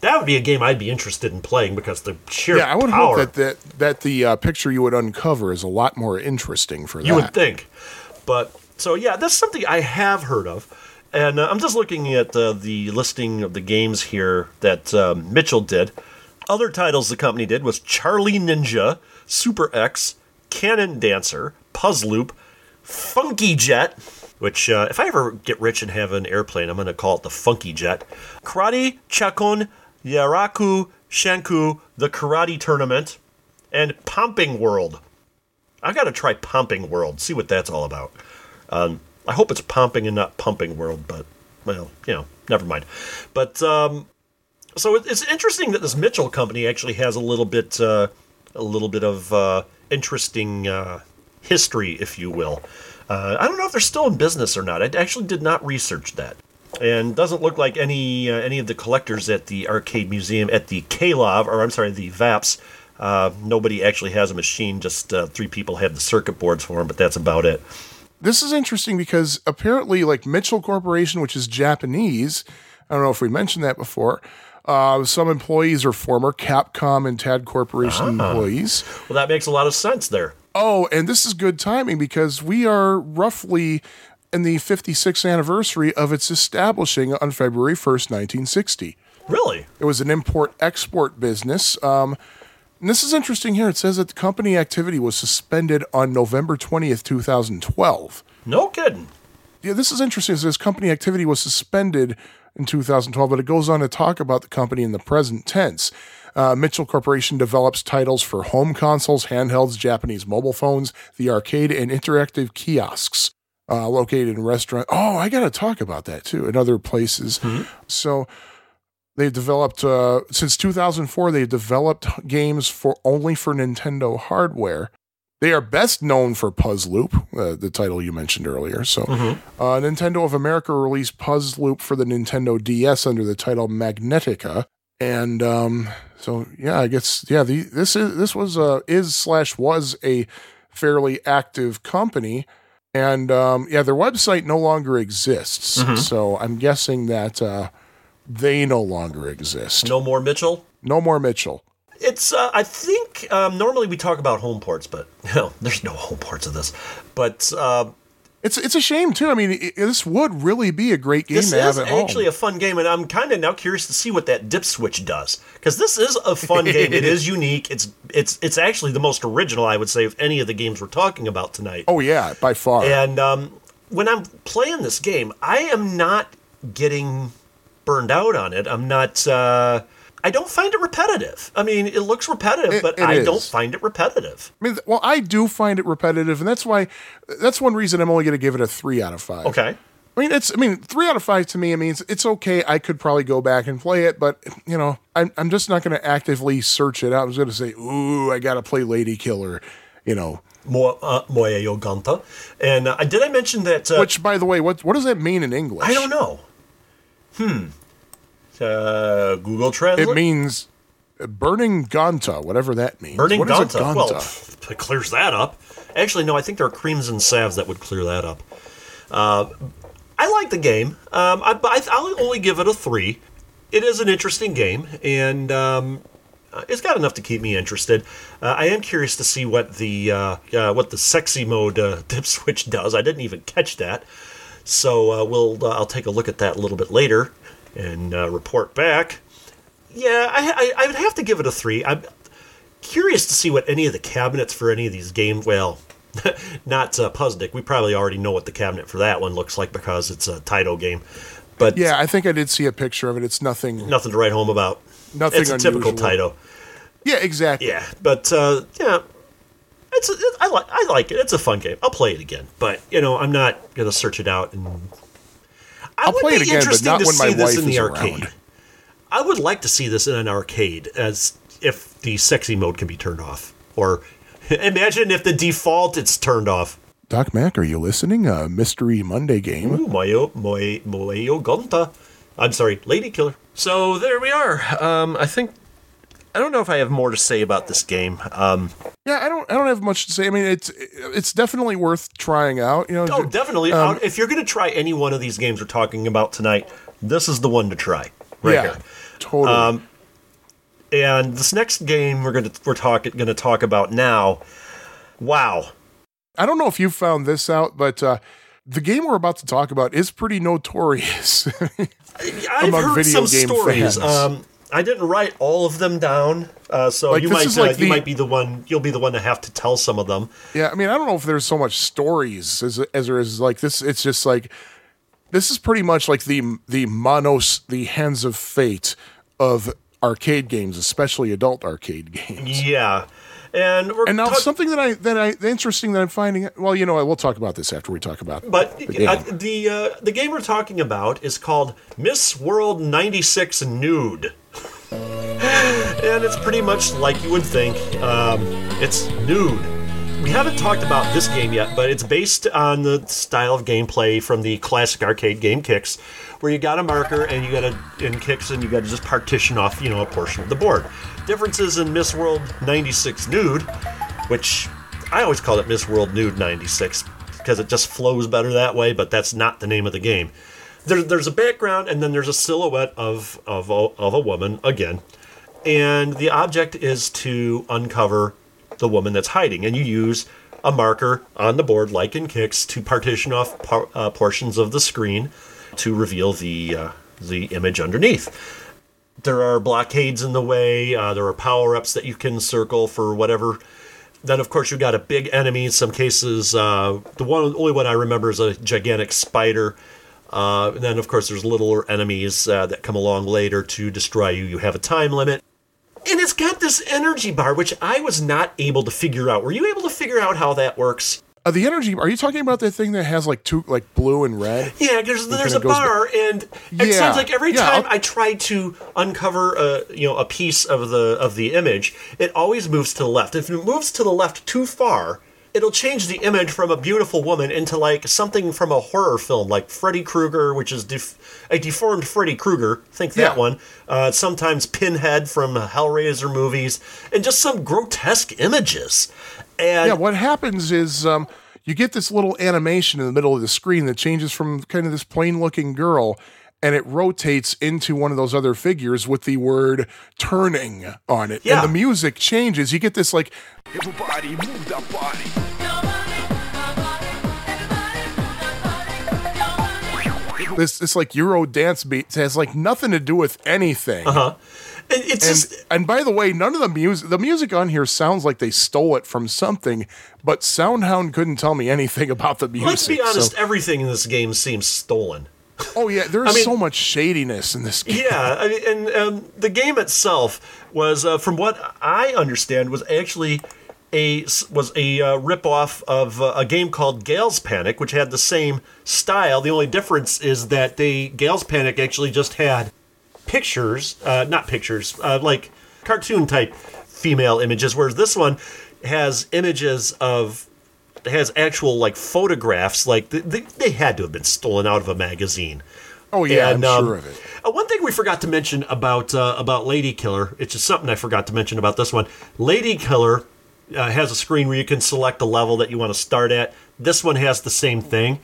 that would be a game I'd be interested in playing because the sheer Yeah, I would power. hope that that, that the uh, picture you would uncover is a lot more interesting for that. You would think. But so yeah, that's something I have heard of. And uh, I'm just looking at uh, the listing of the games here that um, Mitchell did. Other titles the company did was Charlie Ninja, Super X, Cannon Dancer, Puzzloop, Funky Jet, which uh, if I ever get rich and have an airplane, I'm going to call it the Funky Jet. Karate Chakun, Yaraku Shanku, the Karate Tournament, and Pumping World. I got to try Pumping World, see what that's all about. Um, I hope it's pumping and not pumping world, but well, you know, never mind. But um, so it's interesting that this Mitchell company actually has a little bit, uh, a little bit of uh, interesting uh, history, if you will. Uh, I don't know if they're still in business or not. I actually did not research that, and doesn't look like any uh, any of the collectors at the arcade museum at the KLOV, or I'm sorry, the VAPS. Uh, nobody actually has a machine. Just three people have the circuit boards for them, but that's about it. This is interesting because apparently, like Mitchell Corporation, which is Japanese, I don't know if we mentioned that before. Uh, some employees are former Capcom and TAD Corporation Ah. employees. Well, that makes a lot of sense there. Oh, and this is good timing because we are roughly in the 56th anniversary of its establishing on February 1st, 1960. Really? It was an import export business. Um, and this is interesting here. It says that the company activity was suspended on November 20th, 2012. No kidding. Yeah, this is interesting. It says company activity was suspended in 2012, but it goes on to talk about the company in the present tense. Uh, Mitchell Corporation develops titles for home consoles, handhelds, Japanese mobile phones, the arcade, and interactive kiosks uh, located in restaurant. Oh, I got to talk about that too, in other places. So they've developed uh, since 2004. They've developed games for only for Nintendo hardware. They are best known for Puzzloop, uh, the title you mentioned earlier. So, uh, Nintendo of America released Puzz Loop for the Nintendo DS under the title Magnetica, and um, so yeah, I guess yeah, the, this is this was uh, is slash was a fairly active company, and um, yeah, their website no longer exists. So I'm guessing that uh, they no longer exist. No more Mitchell? No more Mitchell. It's, uh, I think, um, normally we talk about home ports, but no, there's no home ports of this. But uh, It's it's a shame too. I mean, it, this would really be a great game this to have is at home. actually a fun game, and I'm kind of now curious to see what that dip switch does. Because this is a fun game. It is unique. It's it's it's actually the most original, I would say, of any of the games we're talking about tonight. oh yeah, by far. And um, when I'm playing this game, I am not getting burned out on it. I'm not. Uh, I don't find it repetitive. I mean, it looks repetitive, It- but it I is. don't find it repetitive. I mean, well, I do find it repetitive, and that's why that's one reason I'm only going to give it a three out of five. Okay. I mean, it's I mean, three out of five to me. I mean, it's, it's okay. I could probably go back and play it, but you know, I'm I'm just not going to actively search it out. I was going to say, ooh, I got to play Lady Killer, you know. Mo- uh, Moeyo Ganta. And uh, did I mention that? Uh, Which, by the way, what what does that mean in English? I don't know. Hmm. Uh, Google Translate. It means burning Ganta, whatever that means. Burning What is a Ganta. Well, it clears that up. Actually, no, I think there are creams and salves that would clear that up. Uh, I like the game. Um, I, I, I'll only give it a three. It is an interesting game, and um, uh, it's got enough to keep me interested. Uh, I am curious to see what the uh, uh, what the sexy mode uh, dip switch does. I didn't even catch that, so uh, we'll uh, I'll take a look at that a little bit later and uh, report back. Yeah, I, I I would have to give it a three. I'm curious to see what any of the cabinets for any of these games. Well, not uh, Puzznic. We probably already know what the cabinet for that one looks like because it's a Taito game. But Yeah, I think I did see a picture of it. It's nothing. nothing to write home about. Nothing It's a typical unusual. Taito. Yeah, exactly. Yeah, but uh, yeah, it's a, it, I like I like it. It's a fun game. I'll play it again, but you know I'm not gonna search it out and. I I'll would play it be again, but not to when my see this wife in the is arcade. around. I would like to see this in an arcade, as if the sexy mode can be turned off, or imagine if the default it's turned off. Doc Mac, are you listening? A Mystery Monday game. Ooh, Moyo, Moe, Moeo Gonta. I'm sorry, Lady Killer. So there we are. Um, I think I don't know if I have more to say about this game. Um, Yeah, I don't. I don't have much to say. I mean, it's it's definitely worth trying out. You know. oh, definitely. Um, if you're going to try any one of these games we're talking about tonight, this is the one to try. Right yeah, here. totally. Um, And this next game we're going to we're talking going to talk about now. Wow. I don't know if you found this out, but uh, the game we're about to talk about is pretty notorious. I've Among heard video some game stories. fans. Um, I didn't write all of them down, uh, so Like, you might uh, like you might be the one. You'll be the one to have to tell some of them. yeah, I mean, I don't know if there's so much stories as as there is like this. It's just like this is pretty much like the the monos, the hands of fate of arcade games, especially adult arcade games. Yeah, and we're And now talk- something that I that I interesting that I'm finding. Well, you know, what, we'll talk about this after we talk about. But the game. uh, the uh, the game we're talking about is called Miss World '96 Nude, and it's pretty much like you would think. Um, it's nude. We haven't talked about this game yet, but it's based on the style of gameplay from the classic arcade game Qix, where you got a marker and you got to in Qix and you got to just partition off, you know, a portion of the board. Differences in Miss World '96 Nude, which I always called it Miss World Nude 96 because it just flows better that way, but that's not the name of the game. There, there's a background and then there's a silhouette of, of, a, of a woman again. And the object is to uncover the woman that's hiding. And you use a marker on the board, like in Qix, to partition off par, uh, portions of the screen to reveal the, uh, the image underneath there are blockades in the way. Uh, there are power ups that you can circle for whatever. Then, of course, you've got a big enemy. In some cases, uh, the one only one I remember is a gigantic spider. Uh, and then, of course, there's littler enemies uh, that come along later to destroy you. You have a time limit. And it's got this energy bar, which I was not able to figure out. Were you able to figure out how that works? Uh, the energy. Are you talking about the thing that has like two, like blue and red? Yeah, there's there's a bar, and it Yeah, sounds like every yeah, time I'll- I try to uncover a you know a piece of the of the image, it always moves to the left. If it moves to the left too far, it'll change the image from a beautiful woman into like something from a horror film, like Freddy Krueger, which is def- a deformed Freddy Krueger. Think that Yeah. one. Uh, sometimes Pinhead from Hellraiser movies, and just some grotesque images. And Yeah, what happens is um, you get this little animation in the middle of the screen that changes from kind of this plain looking girl and it rotates into one of those other figures with the word turning on it. Yeah. And the music changes. You get this like Everybody move that body. this this like Euro dance beat It has like nothing to do with anything. and it's And just and by the way, none of the music the music on here sounds like they stole it from something, but Soundhound couldn't tell me anything about the music. let's be so- honest. everything in this game seems stolen. oh yeah, there's I mean- so much shadiness in this game. Yeah, I mean, and um, the game itself was, uh, from what I understand, was actually a was a uh, ripoff of uh, a game called Gals Panic, which had the same style. The only difference is that they Gals Panic actually just had pictures, uh, not pictures, uh, like cartoon type female images, whereas this one has images of has actual like photographs, like they, they, had to have been stolen out of a magazine. Oh yeah, And, I'm um, sure of it. Uh, one thing we forgot to mention about uh, about Lady Killer, it's just something I forgot to mention about this one. Lady Killer uh, has a screen where you can select the level that you want to start at. This one has the same thing.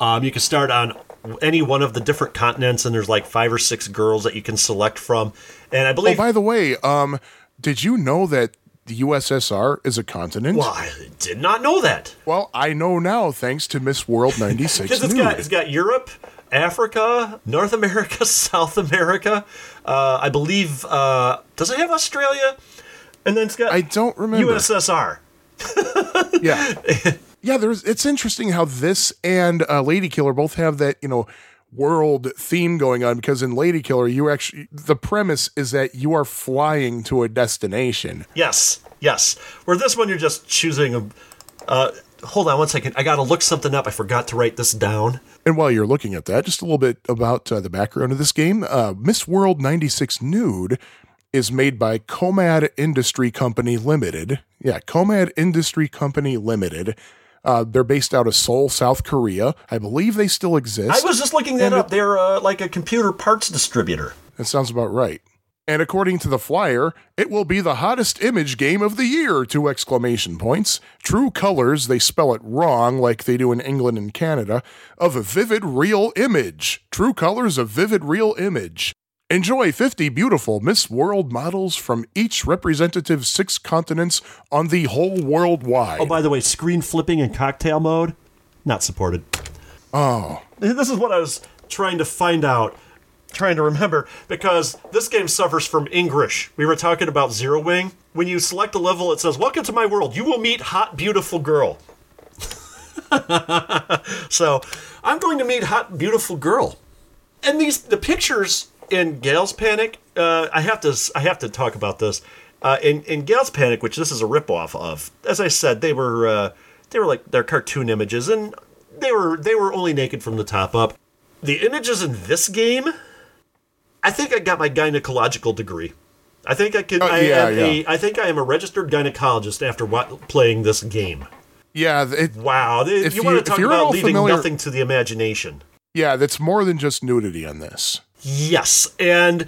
Um, you can start on any one of the different continents, and there's like five or six girls that you can select from. And I Oh, believe, by the way, um, did you know that the USSR is a continent? well, I did not know that. Well, I know now thanks to Miss World 96 Because it's got it's got Europe, Africa, North America, South America. Uh, I believe. Uh, does it have Australia? And then it's got I don't remember. USSR. yeah. Yeah, there's it's interesting how this and uh, Lady Killer both have that, you know, world theme going on because in Lady Killer you actually the premise is that you are flying to a destination. Yes, yes. Where this one you're just choosing a. Uh, hold on one second. I got to look something up. I forgot to write this down. And while you're looking at that, just a little bit about uh, the background of this game. Uh, Miss World 96 Nude is made by Comad Industry Company Limited. Yeah, Comad Industry Company Limited. Uh, they're based out of Seoul, South Korea. I believe they still exist. I was just looking that And up. They're uh, like a computer parts distributor. That sounds about right. And according to the flyer, it will be the hottest image game of the year, two exclamation points. True colors, they spell it wrong like they do in England and Canada, of a vivid real image. True colors of vivid real image. Enjoy 50 beautiful Miss World models from each representative six continents on the whole world wide. Oh, by the way, screen flipping in cocktail mode, not supported. oh. This is what I was trying to find out, trying to remember, because this game suffers from English. We were talking about Zero Wing. When you select a level, it says, Welcome to my world. You will meet hot, beautiful girl. so I'm going to meet hot, beautiful girl. And these the pictures in Gals Panic, uh, I have to I have to talk about this. Uh, in in Gals Panic, which this is a ripoff of, as I said, they were uh, they were like they're cartoon images, and they were they were only naked from the top up. The images in this game, I think I got my gynecological degree. I think I can. Oh, I yeah, am yeah. I think I am a registered gynecologist after wa- playing this game. Yeah, it, Wow, If you, you- want to talk about leaving familiar- nothing to the imagination? yeah, that's more than just nudity on this. Yes, and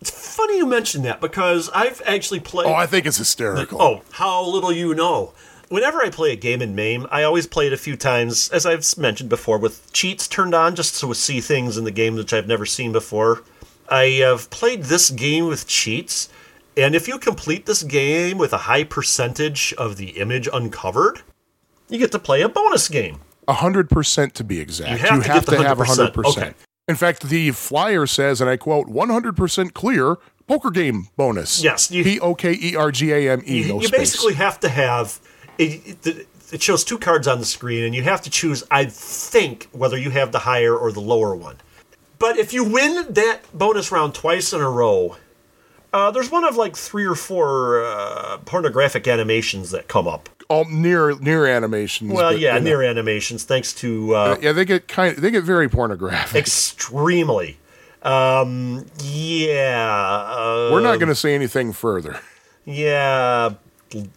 it's funny you mention that because I've actually played. Oh, I think it's hysterical. Oh, how little you know. Whenever I play a game in MAME, I always play it a few times, as I've mentioned before, with cheats turned on just to see things in the game which I've never seen before. I have played this game with cheats, and if you complete this game with a high percentage of the image uncovered, you get to play a bonus game. A hundred percent to be exact. You have to get the have a 100%. hundred percent. Okay. In fact, the flyer says, and I quote, "One hundred percent clear poker game bonus." Yes, P O K E R G A M E. you, No you basically have to have it, it, it shows two cards on the screen and you have to choose i think whether you have the higher or the lower one but if you win that bonus round twice in a row uh, there's one of like three or four uh, pornographic animations that come up all near near animations. well but, yeah you know, near animations thanks to uh, yeah, they get kind. They get very pornographic. extremely um, yeah uh, We're not going to say anything further. Yeah.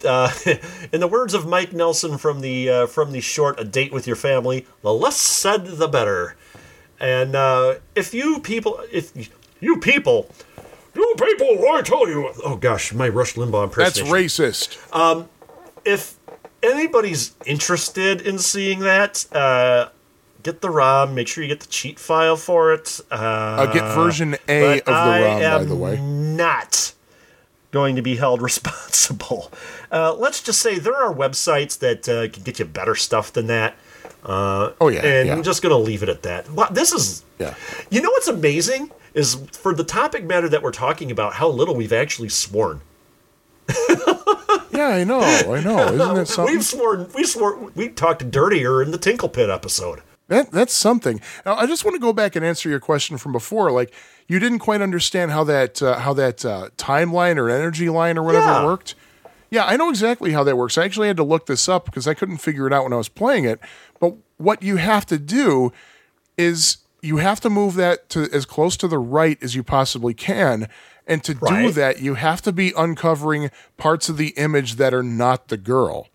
Uh, in the words of Mike Nelson from the uh, from the short "A Date with Your Family," the less said, the better. And uh, if you people, if you people, you people, I tell you, oh gosh, my Rush Limbaugh That's impersonation. racist. If anybody's interested in seeing that, uh, get the ROM. Make sure you get the cheat file for it. Uh, Uh, get version A of the ROM, by the way. Not going to be held responsible. Uh, let's just say there are websites that uh, can get you better stuff than that. Uh, Oh, yeah, and yeah. I'm just going to leave it at that. Wow, this is, Yeah. you know what's amazing is for the topic matter that we're talking about, how little we've actually sworn. Yeah, I know. I know. Isn't that something? We've sworn, we swore, we talked dirtier in the Tinkle Pit episode. That that's something. Now, I just want to go back and answer your question from before. Like, you didn't quite understand how that uh, how that uh, timeline or energy line or whatever Yeah. worked. Yeah, I know exactly how that works. I actually had to look this up because I couldn't figure it out when I was playing it. But what you have to do is you have to move that to as close to the right as you possibly can, And to do that, you have to be uncovering parts of the image that are not the girl.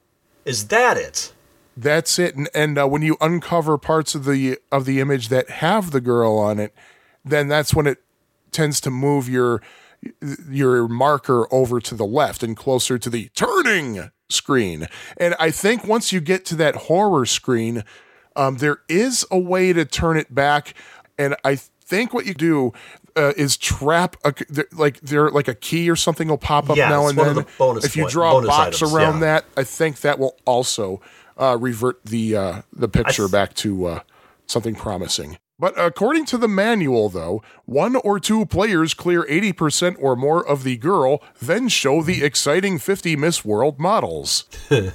Is that it? That's it. And, and uh, when you uncover parts of the of the image that have the girl on it, then that's when it tends to move your your marker over to the left and closer to the turning screen. And I think once you get to that horror screen, um, there is a way to turn it back. And I think what you do uh, is trap a, like there like a key or something will pop up Yeah, now and then. the bonus if you point- draw a box items, around yeah. that, I think that will also uh, revert the uh, the picture th- back to uh, something promising. But according to the manual, though, one or two players clear 80% or more of the girl, then show the exciting 50 Miss World models. I,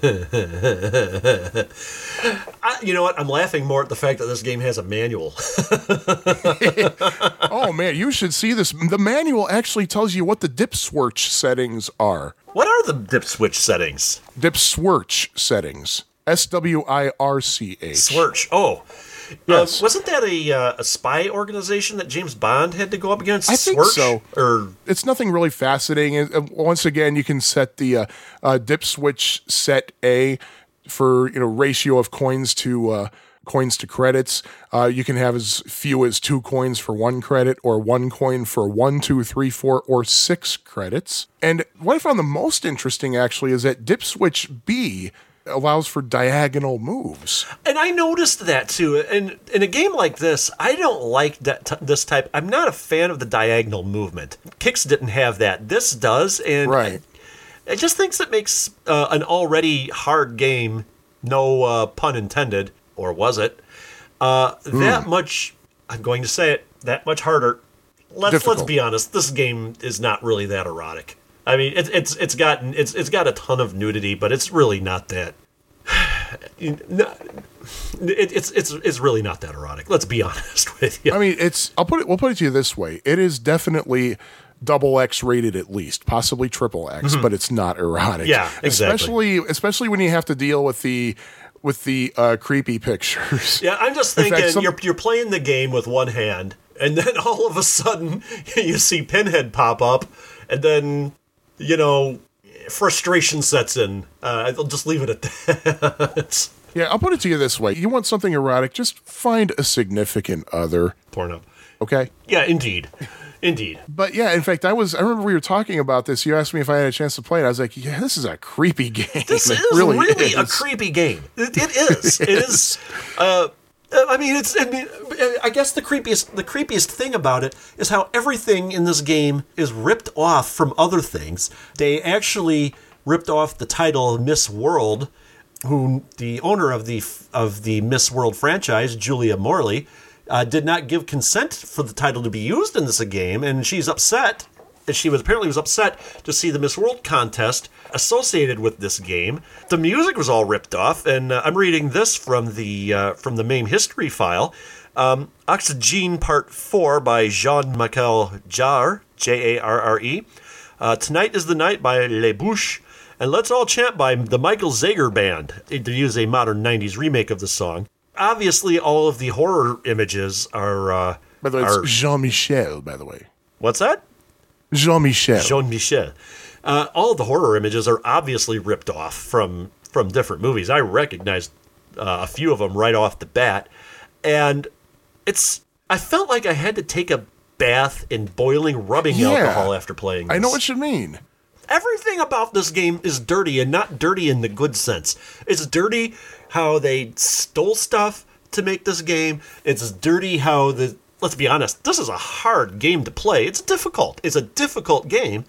you know what? I'm laughing more at the fact that this game has a manual. oh man, you should see this. The manual actually tells you what the dip switch settings are. what are the dip switch settings? Dip switch settings. S W I R C H. Swirch. Oh. Yes. Uh, wasn't that a, uh, a spy organization that James Bond had to go up against? I think Swirch? so. Or it's nothing really fascinating. Uh, Once again, you can set the uh, uh, dip switch set A for you know ratio of coins to uh, coins to credits. Uh, you can have as few as two coins for one credit, or one coin for one, two, three, four, or six credits. And what I found the most interesting actually is that dip switch B allows for diagonal moves. And I noticed that too. And in a game like this, I don't like that t- this type. I'm not a fan of the diagonal movement. Qix didn't have that. This does, and Right. I, I just thinks it makes uh, an already hard game, no uh, pun intended, or was it, uh, Hmm. that much. I'm going to say it that much harder. Let's let's be honest. This game is not really that erotic. I mean, it's it's it's gotten it's it's got a ton of nudity, but it's really not that. No, it, it's it's it's really not that erotic. Let's be honest with you. I mean, it's. I'll put it. We'll put it to you this way: it is definitely double X rated at least, possibly triple X, but it's not erotic. Mm-hmm. Yeah, exactly. Especially, especially when you have to deal with the with the uh, creepy pictures. yeah, I'm just In fact, thinking some- you're you're playing the game with one hand, and then all of a sudden you see Pinhead pop up, and then you know frustration sets in. Uh, I'll just leave it at that. Yeah, I'll put it to you this way: you want something erotic, just find a significant other. Porno. Okay. Yeah, indeed, indeed. But yeah, in fact, I was. I remember we were talking about this. You asked me if I had a chance to play it. I was like, "Yeah, this is a creepy game. This It is really, a is. creepy game. It, it is. It is. Uh, I mean, it's. I mean, I guess the creepiest, the creepiest thing about it is how everything in this game is ripped off from other things. They actually ripped off the title Miss World, who the owner of the of the Miss World franchise, Julia Morley, uh, did not give consent for the title to be used in this game, and she's upset. And she was apparently was upset to see the Miss World contest associated with this game. The music was all ripped off, and uh, I'm reading this from the uh, from the MAME history file. Um, Oxygene Part Four by Jean Michel Jarre, J A R R E. Uh, Tonight is the Night by Les Bouches. And Let's All Chant by the Michael Zager Band, to use a modern 90s remake of the song. Obviously, all of the horror images are. Uh, By the way, are it's Jean Michel. By the way, what's that? Jean Michel. Jean Michel. Uh, all the horror images are obviously ripped off from from different movies. I recognized uh, a few of them right off the bat, and it's. I felt like I had to take a bath in boiling rubbing Yeah. alcohol after playing. This. I know what you mean. everything about this game is dirty and not dirty in the good sense. It's dirty how they stole stuff to make this game. It's dirty how the let's be honest, this is a hard game to play. It's difficult. It's a difficult game.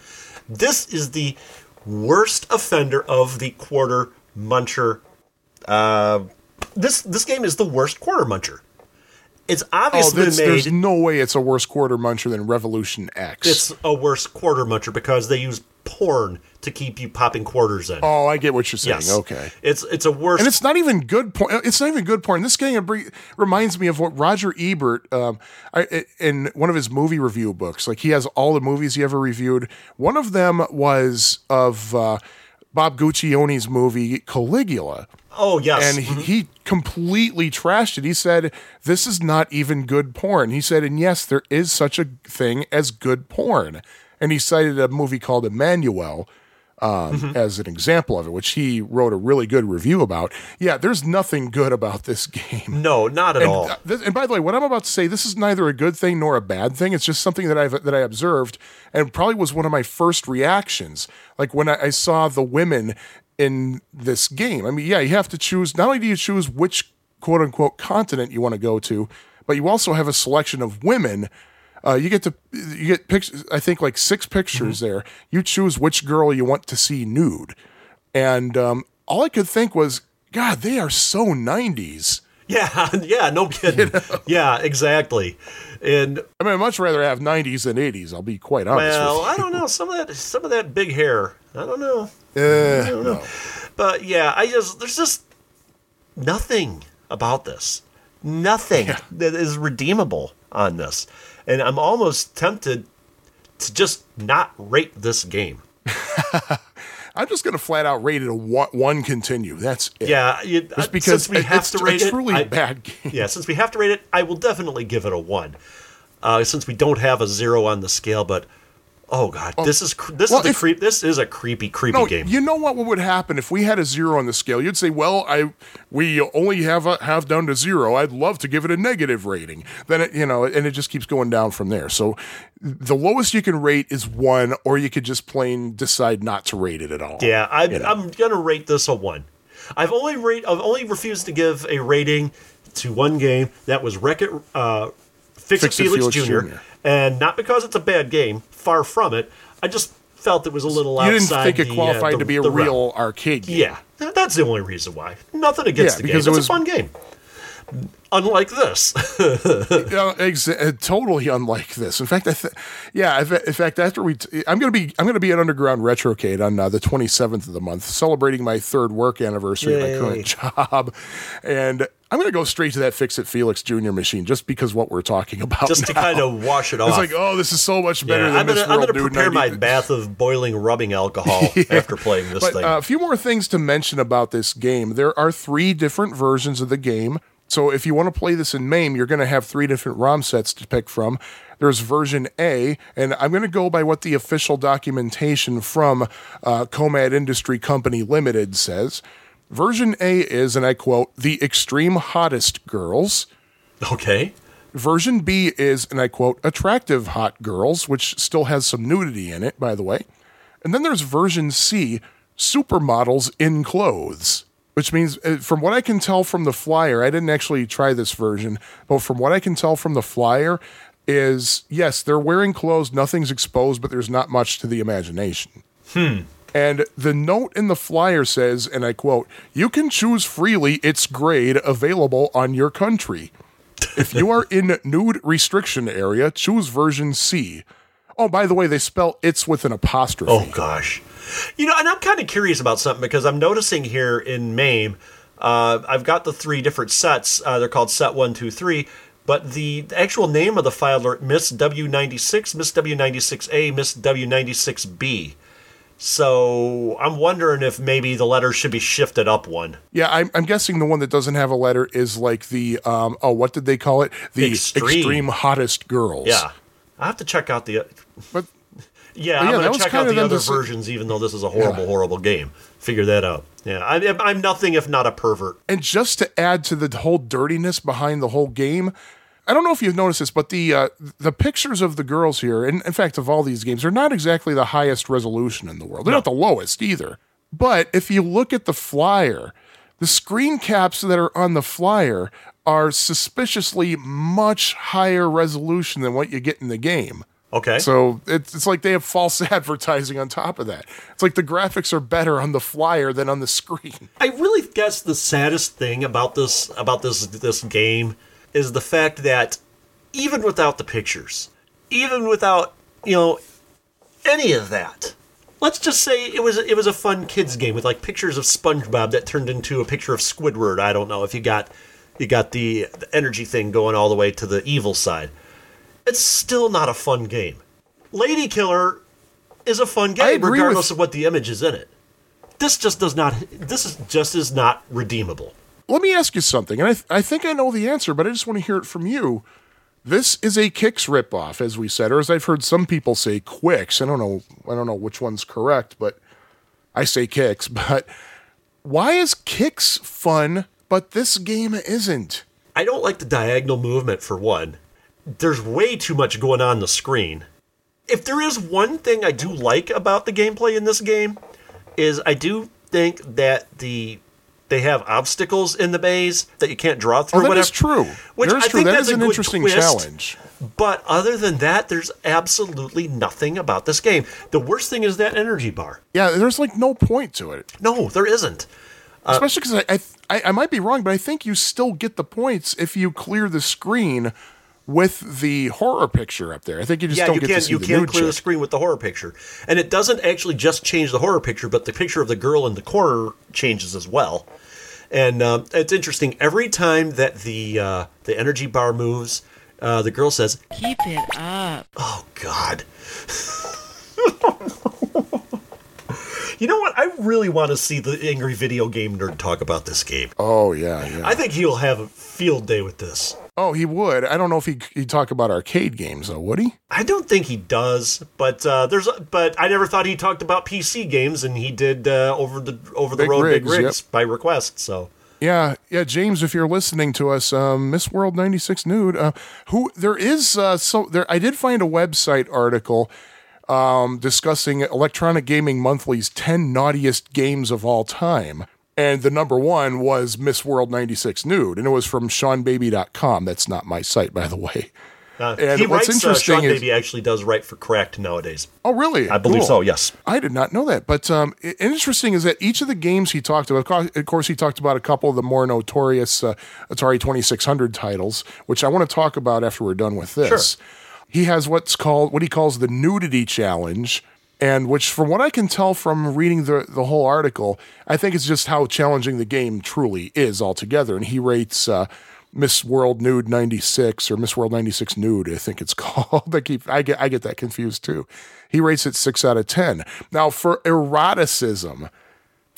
This is the worst offender of the quarter muncher. Uh, this this game is the worst quarter muncher. It's Oh, obviously there's, been there's no way it's a worse quarter muncher than Revolution X. It's a worse quarter muncher because they use porn to keep you popping quarters in. oh, I get what you're saying. Yes. Okay. It's it's a worse. And it's not even good porn. It's not even good porn. This game reminds me of what Roger Ebert, um, I, in one of his movie review books. Like he has all the movies he ever reviewed. One of them was of uh, Bob Guccione's movie Caligula, oh yes. and he, he completely trashed it. He said, "This is not even good porn." He said, "And yes, there is such a thing as good porn." and he cited a movie called Emmanuelle um, Mm-hmm. as an example of it, which he wrote a really good review about. Yeah, there's nothing good about this game. No, not at And, all. and by the way, what I'm about to say, this is neither a good thing nor a bad thing. It's just something that I've that I observed, and probably was one of my first reactions. Like when I, I saw the women in this game. I mean, yeah, you have to choose. Not only do you choose which quote unquote continent you want to go to, but you also have a selection of women. Uh, you get to you get pictures. I think like six pictures there. You choose which girl you want to see nude, and um, all I could think was, God, they are so '90s. Yeah, yeah, no kidding. Yeah, exactly. And I mean, I'd much rather have 90s than 80s. I'll be quite honest. well, I don't know some of that some of that big hair. I don't know. you. Eh, no. But yeah, I just there's just nothing about this. Nothing that is redeemable on this. And I'm almost tempted to just not rate this game. I'm just going to flat out rate it a one, one continue. That's it. Yeah, you, Just because since we it- have it's to a rate it, truly I- bad game. Yeah, since we have to rate it, I will definitely give it a one. Uh, since we don't have a zero on the scale, but oh god, this is this well, is the if- creep. This is a creepy, creepy No, game. you know what would happen if we had a zero on the scale? You'd say, "Well, I we only have a, have down to zero. I'd love to give it a negative rating." Then it, you know, and it just keeps going down from there. So the lowest you can rate is one, or you could just plain decide not to rate it at all. Yeah, I, You know. I'm gonna rate this a one. I've only rate I've only refused to give a rating to one game that was Wreck It uh, Fix, Fix It Felix, Felix Jr. Jr.. And not because it's a bad game, far from it. I just felt it was a little you didn't think it the, uh, qualified the- to be a the realm. real arcade game. Yeah, that's the only reason why. Nothing against Yeah, the game. because It's it a fun game. Unlike this. Yeah, exa- uh, totally unlike this. In fact, I th- yeah, in fa- in fact, after we, t- I'm gonna be, I'm gonna be at Underground Retrocade on uh, the 27th of the month, celebrating my third work anniversary at my current job, and I'm gonna go straight to that Fix It Felix Jr. machine just because what we're talking about. just to now. kind of wash it off. It's like, oh, this is so much better yeah, than I'm gonna, this I'm gonna prepare and I my bath of boiling rubbing alcohol after playing this But thing. uh, a few more things to mention about this game. There are three different versions of the game. So if you want to play this in MAME, you're going to have three different ROM sets to pick from. There's version A, and I'm going to go by what the official documentation from uh, Comad Industry Company Limited says. Version A is, and I quote, the extreme hottest girls. okay. Version B is, and I quote, attractive hot girls, which still has some nudity in it, by the way. And then there's version C, supermodels in clothes, which means, uh, from what I can tell from the flyer, I didn't actually try this version, but from what I can tell from the flyer, is yes, they're wearing clothes, nothing's exposed, but there's not much to the imagination. And the note in the flyer says, and I quote, you can choose freely its grade available on your country. If you are in nude restriction area, choose version C. Oh, by the way, they spell it's with an apostrophe. Oh gosh, you know, and I'm kind of curious about something because I'm noticing here in MAME, uh, I've got the three different sets. Uh, they're called Set One, Two, Three, but the actual name of the file are Miss W96, Miss W96A, Miss W96B. So I'm wondering if maybe the letters should be shifted up one. Yeah, I'm, I'm guessing the one that doesn't have a letter is like the, um, oh, what did they call it? The Extreme. extreme, hottest girls. Yeah, I have to check out the. But Yeah, But I'm yeah, gonna check out the other to versions, even though this is a horrible, horrible game. Figure that out. Yeah, I'm, I'm nothing if not a pervert. And just to add to the whole dirtiness behind the whole game, I don't know if you've noticed this, but the uh, the pictures of the girls here, and in fact of all these games, are not exactly the highest resolution in the world. They're not the lowest either. But if you look at the flyer, the screen caps that are on the flyer are suspiciously much higher resolution than what you get in the game. Okay. So it's, it's like they have false advertising on top of that. It's like the graphics are better on the flyer than on the screen. I really guess the saddest thing about this about this this game is the fact that even without the pictures, even without you know any of that, let's just say it was it was a fun kids game with like pictures of SpongeBob that turned into a picture of Squidward. I don't know if you got you got the, the energy thing going all the way to the evil side. It's still not a fun game. Lady Killer is a fun game regardless with- of what the image is in it this just does not this is just is not redeemable Let me ask you something, and I, th- I think I know the answer, but I just want to hear it from you. This is a Qix ripoff, as we said, or as I've heard some people say, Quicks. I don't know. I don't know which one's correct, but I say Kicks. But why is Qix fun, but this game isn't? I don't like the diagonal movement for one. There's way too much going on the screen. If there is one thing I do like about the gameplay in this game, is I do think that the they have obstacles in the maze that you can't draw through. Oh, that whatever, is true. Which That is I true. think That that's is an interesting twist. challenge. But other than that, there's absolutely nothing about this game. The worst thing is that energy bar. Yeah, there's like no point to it. No, there isn't. Uh, Especially because I, I I might be wrong, but I think you still get the points if you clear the screen with the horror picture up there. I think you just yeah, don't you get can to see you the can nude clear the screen with the horror picture, and it doesn't actually just change the horror picture, but the picture of the girl in the corner changes as well. And um, it's interesting. Every time that the uh, the energy bar moves, uh, the girl says, Keep it up. "Oh God." you know what? I really want to see the angry video game nerd talk about this game. Oh yeah, yeah. I think he'll have a field day with this. oh, he would. I don't know if he he'd talk about arcade games though. Would he? I don't think he does, but uh, there's. But I never thought he talked about PC games, and he did uh, over the over the Big road big rigs, rigs by request. So Yeah, yeah, James, if you're listening to us, um, Miss World '96 nude, uh, who there is uh, so there. I did find a website article um, discussing Electronic Gaming Monthly's 10 naughtiest games of all time. And the number one was Miss World 96 Nude, and it was from SeanBaby.com. That's not my site, by the way. uh, And he what's writes. Uh, interesting Sean is- Baby actually does write for Cracked nowadays. Oh, really? I believe Cool. so. Yes. I did not know that. But um, i- interesting is that each of the games he talked about, of course- of course, he talked about a couple of the more notorious uh, Atari 2600 titles, which I want to talk about after we're done with this. He has what's called, what he calls the nudity challenge. And which, from what I can tell from reading the, the whole article, I think it's just how challenging the game truly is altogether. And he rates uh, Miss World Nude 96 or Miss World 96 Nude, I think it's called. I keep I get I get that confused too. He rates it 6 out of 10. Now for eroticism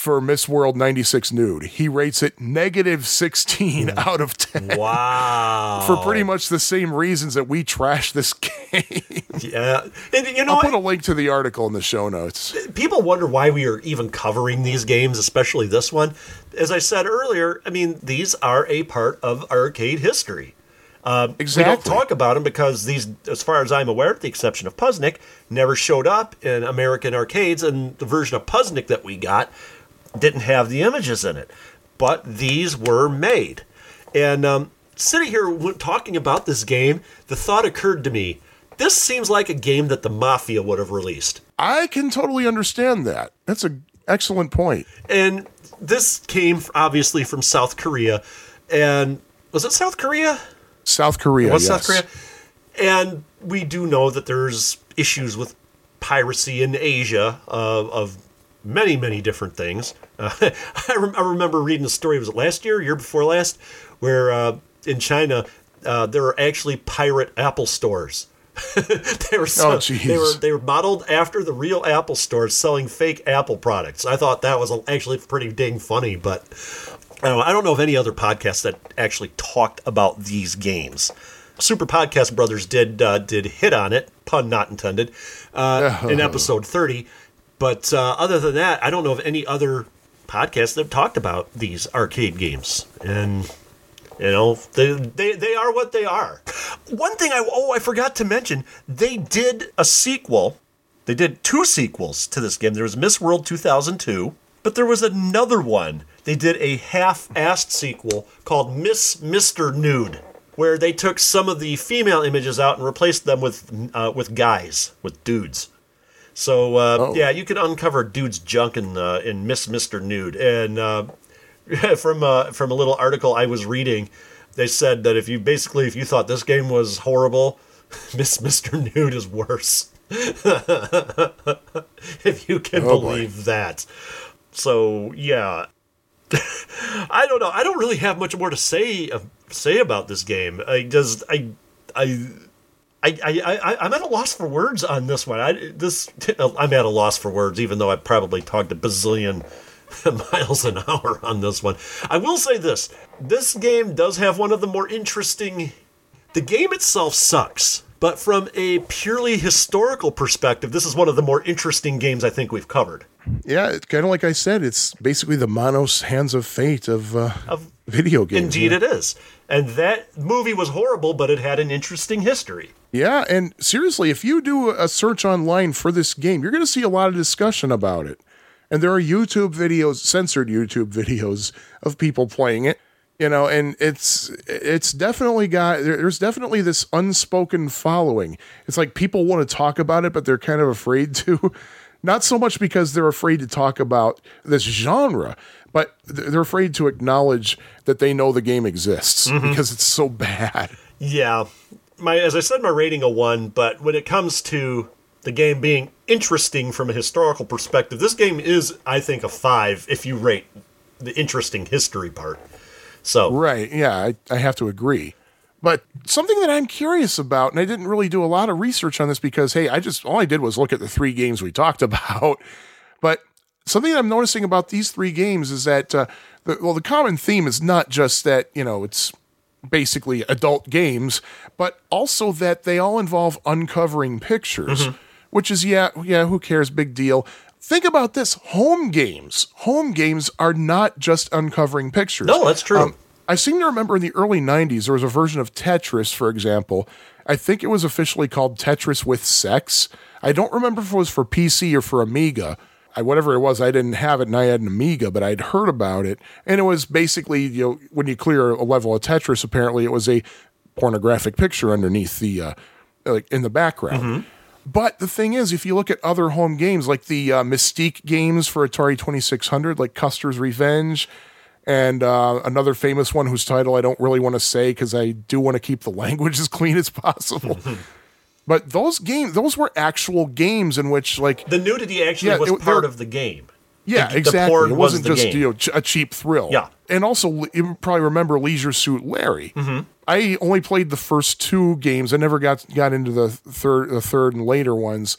for Miss World 96 Nude, he rates it negative 16 out of 10 Wow. for pretty much the same reasons that we trash this game. yeah. And you know, I'll put a link to the article in the show notes. people wonder why we are even covering these games, especially this one. As I said earlier, I mean, these are a part of arcade history. Um, We don't talk about them because these, as far as I'm aware, with the exception of Puzznic, never showed up in American arcades, and the version of Puzznic that we got didn't have the images in it. But these were made. And um, sitting here talking about this game, the thought occurred to me this seems like a game that the Mafia would have released. I can totally understand that. That's an excellent point. And this came obviously from South Korea. And was it South Korea? South Korea, was yes. South Korea? And we do know that there's issues with piracy in Asia uh, of many, many different things. Uh, I, rem- I remember reading a story, was it last year, year before last, where uh, in China uh, there are actually pirate Apple stores. they were so, Oh, they were they were modeled after the real Apple stores selling fake Apple products. I thought that was actually pretty dang funny, but I don't, know, I don't know of any other podcast that actually talked about these games. Super Podcast Brothers did uh, did hit on it, pun not intended, uh, in episode thirty. But uh, other than that, I don't know of any other podcasts that have talked about these arcade games. And you know, they, they they are what they are. One thing I oh I forgot to mention, they did a sequel. They did two sequels to this game. There was Miss World 2002, but there was another one. They did a half-assed sequel called Miss Mister Nude, where they took some of the female images out and replaced them with uh, with guys, with dudes. So uh, Oh. yeah, you can uncover dude's junk in uh, in Miss Mister Nude, and uh, from uh, from a little article I was reading, they said that if you basically if you thought this game was horrible, Miss Mister Nude is worse. if you can Oh, boy. believe that. So yeah, I don't know. I don't really have much more to say uh, say about this game. I just I I. I, I, I, I'm at a loss for words on this one. I, this, I'm at a loss for words, even though I probably talked a bazillion miles an hour on this one. I will say this: this game does have one of the more interesting The game itself sucks, but from a purely historical perspective, this is one of the more interesting games I think we've covered. Yeah, it's kind of like I said. It's basically the Manos Hands of Fate of, uh, Of- video games. Indeed, yeah. it is. And that movie was horrible, but it had an interesting history. Yeah, and seriously, if you do a search online for this game, you're going to see a lot of discussion about it. And there are YouTube videos, censored YouTube videos of people playing it. You know, and it's it's definitely got there's definitely this unspoken following. It's like people want to talk about it, but they're kind of afraid to. Not so much because they're afraid to talk about this genre, but they're afraid to acknowledge that they know the game exists mm-hmm. because it's so bad. Yeah, my as I said, my rating a one. But when it comes to the game being interesting from a historical perspective, this game is, I think, a five if you rate the interesting history part. So Right. Yeah, I, I have to agree. But something that I'm curious about, and I didn't really do a lot of research on this because, hey, I just, all I did was look at the three games we talked about. But something that I'm noticing about these three games is that, uh, the, well, the common theme is not just that, you know, it's basically adult games, but also that they all involve uncovering pictures, mm-hmm. which is, yeah, yeah, who cares? Big deal. Think about this home games. Home games are not just uncovering pictures. No, that's true. Um, I seem to remember in the early 90s, there was a version of Tetris, for example. I think it was officially called Tetris with Sex. I don't remember if it was for PC or for Amiga. I, whatever it was, I didn't have it and I had an Amiga, but I'd heard about it. And it was basically, you know, when you clear a level of Tetris, apparently it was a pornographic picture underneath the, uh, like in the background. But the thing is, if you look at other home games like the uh, Mystique games for Atari 2600, like Custer's Revenge, and uh, another famous one whose title I don't really want to say because I do want to keep the language as clean as possible. but those games, those were actual games in which, like, the nudity actually Yeah, was it- part of the game. yeah, The- the exactly. porn it was wasn't the just game. you know a cheap thrill. Yeah. and also you probably remember Leisure Suit Larry. Mm-hmm. I only played the first two games. I never got got into the third, the third and later ones.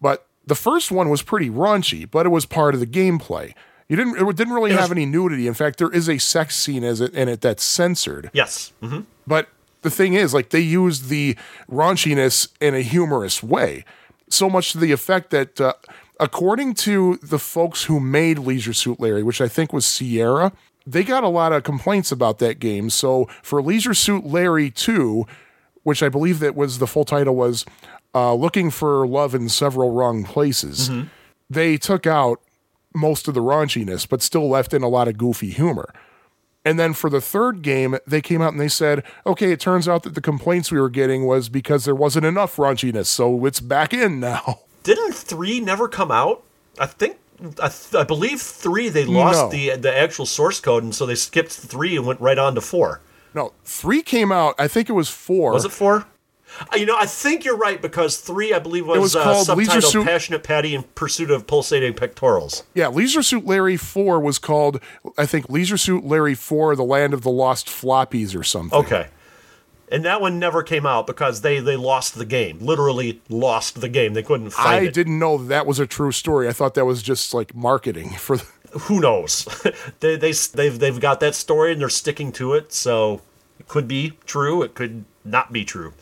But the first one was pretty raunchy, but it was part of the gameplay. You didn't it didn't really was- have any nudity. In fact, there is a sex scene as it in it that's censored. Yes. hmm But the thing is, like, they used the raunchiness in a humorous way. So much to the effect that, uh, according to the folks who made Leisure Suit Larry, which I think was Sierra, they got a lot of complaints about that game. So for Leisure Suit Larry 2, which I believe that was the full title was uh, Looking for Love in Several Wrong Places, they took out most of the raunchiness, but still left in a lot of goofy humor. And then for the third game, they came out and they said, okay, it turns out that the complaints we were getting was because there wasn't enough raunchiness, so it's back in now. Didn't three never come out? I think. I, th- I believe three they lost No. the the actual source code, and so they skipped three and went right on to four. No, three came out. I think it was four. Was it four? Uh, You know, I think you're right because three, I believe, was, was uh, called Leisure Suit- "Passionate Patty in Pursuit of Pulsating Pectorals." Yeah, Leisure Suit Larry 4 was called, I think, Leisure Suit Larry 4, The Land of the Lost Floppies or something. Okay, and that one never came out because they they lost the game, literally lost the game. They couldn't find it. I it. didn't know that was a true story. I thought that was just like marketing for the. Who knows? they they they've they've got that story and they're sticking to it. So it could be true. It could not be true.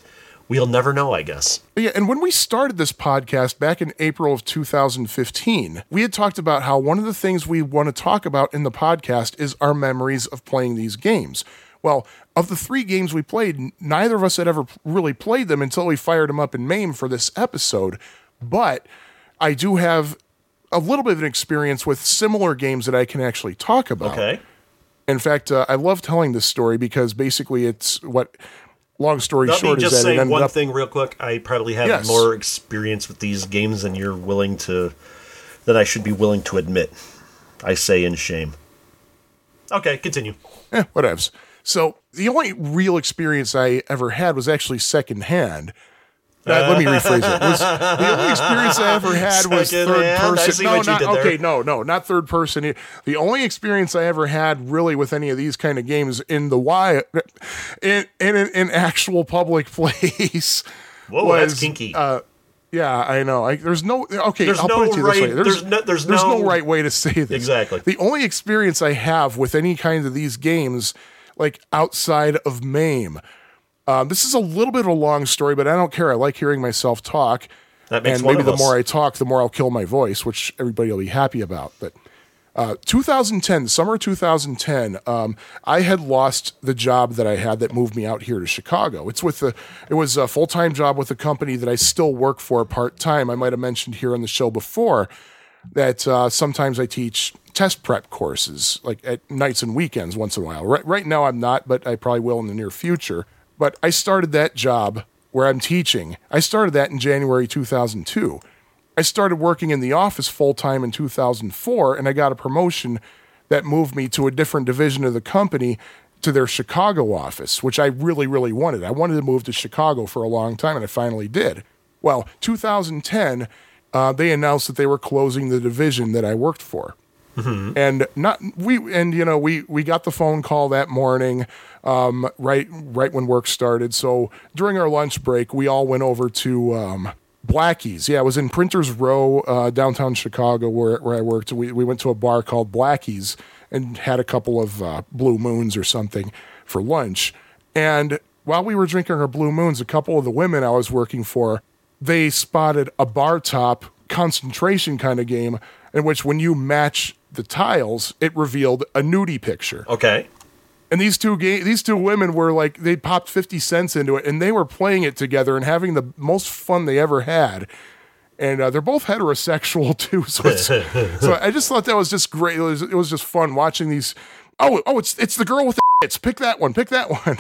We'll never know, I guess. Yeah, and when we started this podcast back in April of 2015, we had talked about how one of the things we want to talk about in the podcast is our memories of playing these games. Well, of the three games we played, neither of us had ever really played them until we fired them up in MAME for this episode. But I do have a little bit of an experience with similar games that I can actually talk about. Okay. In fact, uh, I love telling this story because basically it's what, long story Let me short, is just that say one up. thing real quick. I probably have Yes. more experience with these games than you're willing to, than I should be willing to admit. I say in shame. Okay, continue. eh, whatevs. So the only real experience I ever had was actually secondhand. Uh, let me rephrase it. Was, the only experience I ever had was third? I person. no, what you not okay. No, no, not third person. The only experience I ever had really with any of these kind of games in the wild, in in an actual public place. Whoa, that's was, kinky. Uh, yeah, I know. I, there's no okay. There's I'll no put it to you this way. right- there's no- there's no- right way to say this. Exactly. The only experience I have with any kind of these games, like outside of MAME, Um, this is a little bit of a long story, but I don't care. I like hearing myself talk. That makes and maybe the us. more I talk, the more I'll kill my voice, which everybody will be happy about. But uh, 2010, summer 2010, um, I had lost the job that I had that moved me out here to Chicago. It's with the, it was a full time job with a company that I still work for part time. I might have mentioned here on the show before that uh, sometimes I teach test prep courses, like at nights and weekends once in a while. Right, right now I'm not, but I probably will in the near future. But I started that job where I'm teaching. I started that in January 2002. I started working in the office full time in 2004, and I got a promotion that moved me to a different division of the company to their Chicago office, which I really, really wanted. I wanted to move to Chicago for a long time, and I finally did. Well, 2010, uh, they announced that they were closing the division that I worked for and not we and you know we we got the phone call that morning um, right right when work started. So during our lunch break we all went over to um, Blackie's. Yeah it was in Printers Row uh, downtown Chicago where where I worked. We we went to a bar called Blackie's and had a couple of uh, blue moons or something for lunch. And while we were drinking our blue moons a couple of the women I was working for they spotted a bar top concentration kind of game in which when you match the tiles, it revealed a nudie picture. Okay. And these two ga- these two women were like they popped 50 cents into it and they were playing it together and having the most fun they ever had. And uh, they're both heterosexual too, so it's, so I just thought that was just great. It was, it was just fun watching these. Oh, oh, it's it's the girl with the it's pick that one, pick that one.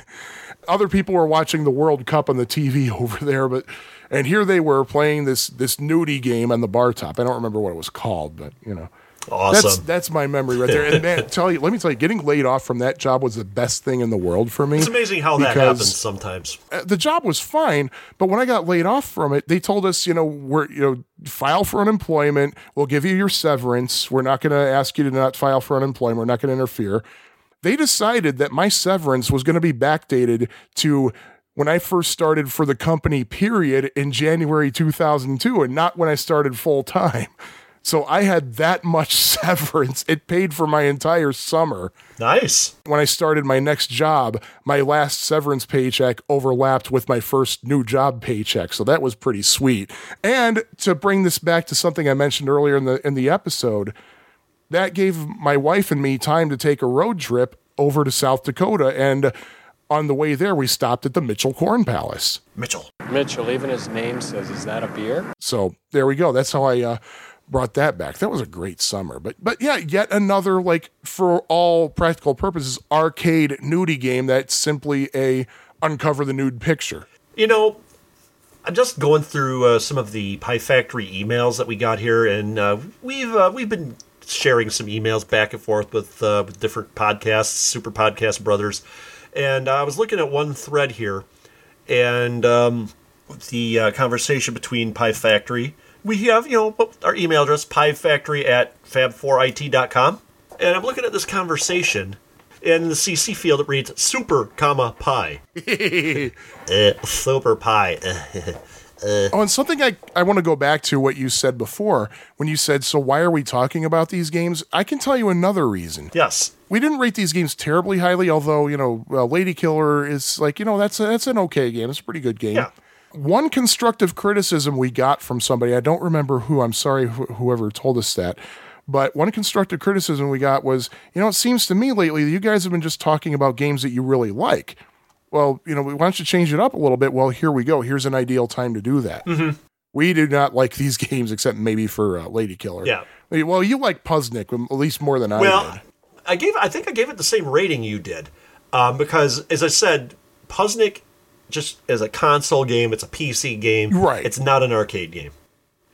Other people were watching the World Cup on the TV over there, but and here they were playing this this nudie game on the bar top. I don't remember what it was called, but you know. Awesome. that's that's my memory right there. And man, tell you, let me tell you, getting laid off from that job was the best thing in the world for me. it's amazing how that happens sometimes. uh, the job was fine, but when I got laid off from it, they told us, you know, we're you know, file for unemployment. We'll give you your severance. We're not going to ask you to not file for unemployment. We're not going to interfere. They decided that my severance was going to be backdated to when I first started for the company, period, in January 2002, and not when I started full time. So I had that much severance. It paid for my entire summer Nice. when I started my next job, my last severance paycheck overlapped with my first new job paycheck. So that was pretty sweet. And to bring this back to something I mentioned earlier in the in the episode, that gave my wife and me time to take a road trip over to South Dakota and on the way there we stopped at the Mitchell Corn Palace. Mitchell. Mitchell, even his name says, is that a beer? So there we go. That's how I uh, brought that back. That was a great summer. But but yeah, yet another like for all practical purposes arcade nudie game that's simply a uncover the nude picture. You know, I'm just going through uh, some of the Pie Factory emails that we got here, and uh, we've uh, we've been sharing some emails back and forth with, uh, with different podcasts, super podcast brothers, and I was looking at one thread here, and um, the uh, conversation between Pie Factory. We have, you know, our email address, piefactory at fab4it.com. And I'm looking at this conversation, and in the CC field it reads super, comma, pie. Uh, super pie. Oh, and something I, I want to go back to what you said before when you said, So why are we talking about these games? I can tell you another reason. yes. We didn't rate these games terribly highly, although, you know, uh, Lady Killer is like, you know, that's, a, that's an okay game. It's a pretty good game. Yeah. One constructive criticism we got from somebody, I don't remember who, I'm sorry, wh- whoever told us that, but one constructive criticism we got was, you know, it seems to me lately that you guys have been just talking about games that you really like. Well, you know, why don't you change it up a little bit? Well, here we go. Here's an ideal time to do that. We do not like these games except maybe for uh, Lady Killer. Yeah. Well, you like Puzznic at least more than I Well, did. I gave. I think I gave it the same rating you did, um, because as I said, Puzznic, just as a console game, it's a PC game. Right. It's not an arcade game.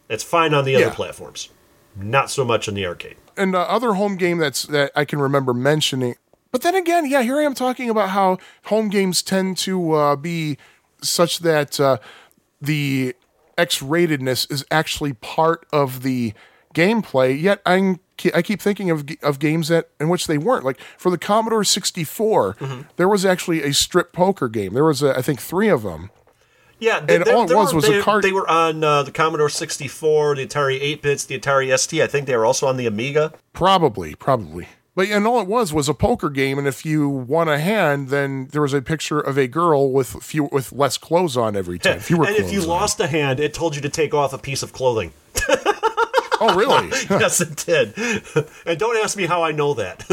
It's fine on the other Yeah. platforms, not so much in the arcade. and uh, other home game that's that I can remember mentioning. But then again, yeah, here I am talking about how home games tend to uh, be such that uh, the X-ratedness is actually part of the gameplay. Yet I I keep thinking of of games that in which they weren't. Like for the Commodore 64, there was actually a strip poker game. There was, uh, I think, three of them. Yeah, And all it was were, was a they, card- They were on uh, the Commodore 64, the Atari 8 bits, the Atari ST. I think they were also on the Amiga. Probably, probably. But and all it was was a poker game, and if you won a hand, then there was a picture of a girl with few with less clothes on every time. Fewer and if you on. lost a hand, it told you to take off a piece of clothing. oh really? yes, it did. and don't ask me how I know that.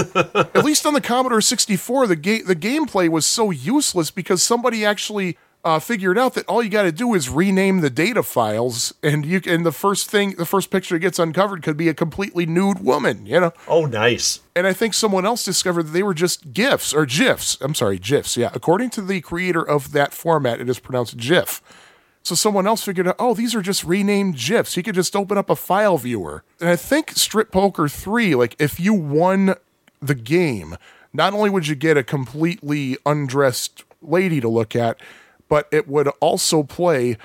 At least on the Commodore 64, the game the gameplay was so useless because somebody actually uh, figured out that all you got to do is rename the data files, and you and the first thing, the first picture that gets uncovered could be a completely nude woman, you know. oh, nice. And I think someone else discovered that they were just GIFs or GIFs. I'm sorry, GIFs. Yeah, according to the creator of that format, it is pronounced GIF. So someone else figured out, oh, these are just renamed GIFs. You could just open up a file viewer. And I think Strip Poker 3, like if you won the game, not only would you get a completely undressed lady to look at, but it would also play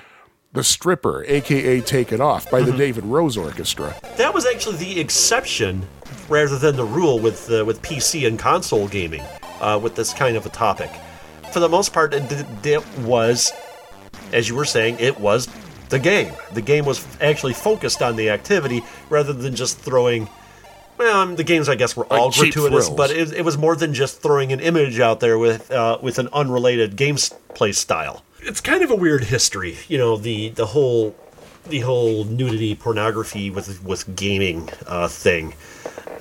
the stripper, aka Take It Off, by the David Rose Orchestra. That was actually the exception rather than the rule with uh, with PC and console gaming uh, with this kind of a topic. For the most part, it, it was, as you were saying, it was the game. The game was actually focused on the activity rather than just throwing. Well, um, the games I guess were all cheap gratuitous, but it, it was more than just throwing an image out there with uh, with an unrelated gameplay style. It's kind of a weird history, you know the the whole the whole nudity pornography with with gaming uh, thing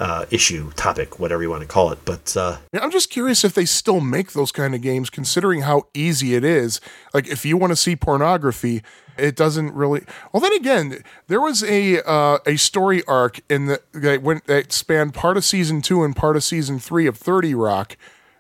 uh, issue topic whatever you want to call it but uh, Yeah, I'm just curious if they still make those kind of games, considering how easy it is. Like, if you want to see pornography, it doesn't really. Well, then again, there was a uh, a story arc in the that went that spanned part of season two and part of season three of Thirty Rock,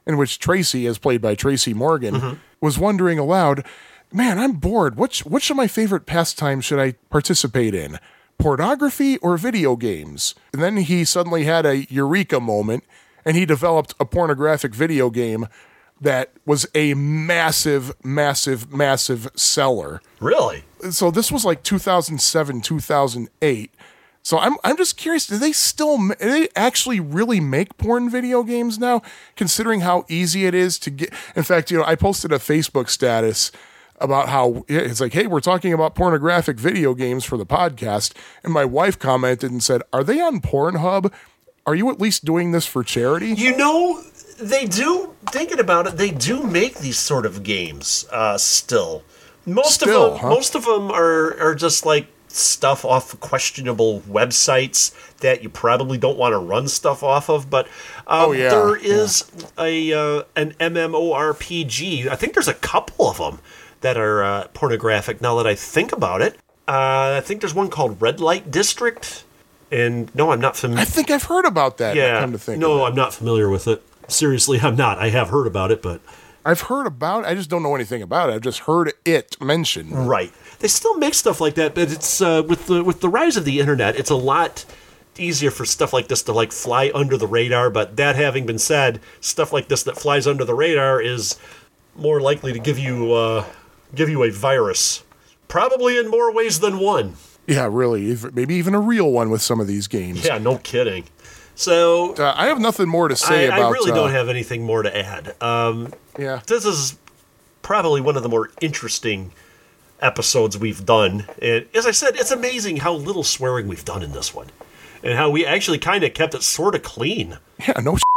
in which Tracy, as played by Tracy Morgan, was wondering aloud, "Man, I'm bored. Which which of my favorite pastimes should I participate in?" Pornography or video games? And then he suddenly had a eureka moment and he developed a pornographic video game that was a massive, massive, massive seller. really So this was like 2007, 2008. So I'm I'm just curious. Do they still do they actually really make porn video games now? Considering how easy it is to get. In fact, you know, I posted a Facebook status about how it's like, hey, we're talking about pornographic video games for the podcast, and my wife commented and said, "Are they on Pornhub? Are you at least doing this for charity?" you know they do thinking about it they do make these sort of games uh, still most Still, of them huh? most of them are are just like stuff off questionable websites that you probably don't want to run stuff off of but um, Oh, yeah, there is a uh, an MMORPG I think there's a couple of them that are uh, pornographic now that I think about it uh, I think there's one called Red Light District and no I'm not familiar I think I've heard about that. yeah. come to think no. I'm not familiar with it. Seriously, I'm not. I have heard about it, but I've heard about. it. I just don't know anything about it. I've just heard it mentioned. right. They still make stuff like that, but it's uh, with the with the rise of the internet, it's a lot easier for stuff like this to like fly under the radar. But that having been said, stuff like this that flies under the radar is more likely to give you uh, give you a virus, probably in more ways than one. Yeah, really. Maybe even a real one with some of these games. Yeah, no kidding. So Uh, I have nothing more to say I about. really uh, don't have anything more to add. Um, Yeah. this is probably one of the more interesting episodes we've done. And as I said, it's amazing how little swearing we've done in this one, and how we actually kind of kept it sort of clean. Yeah. No.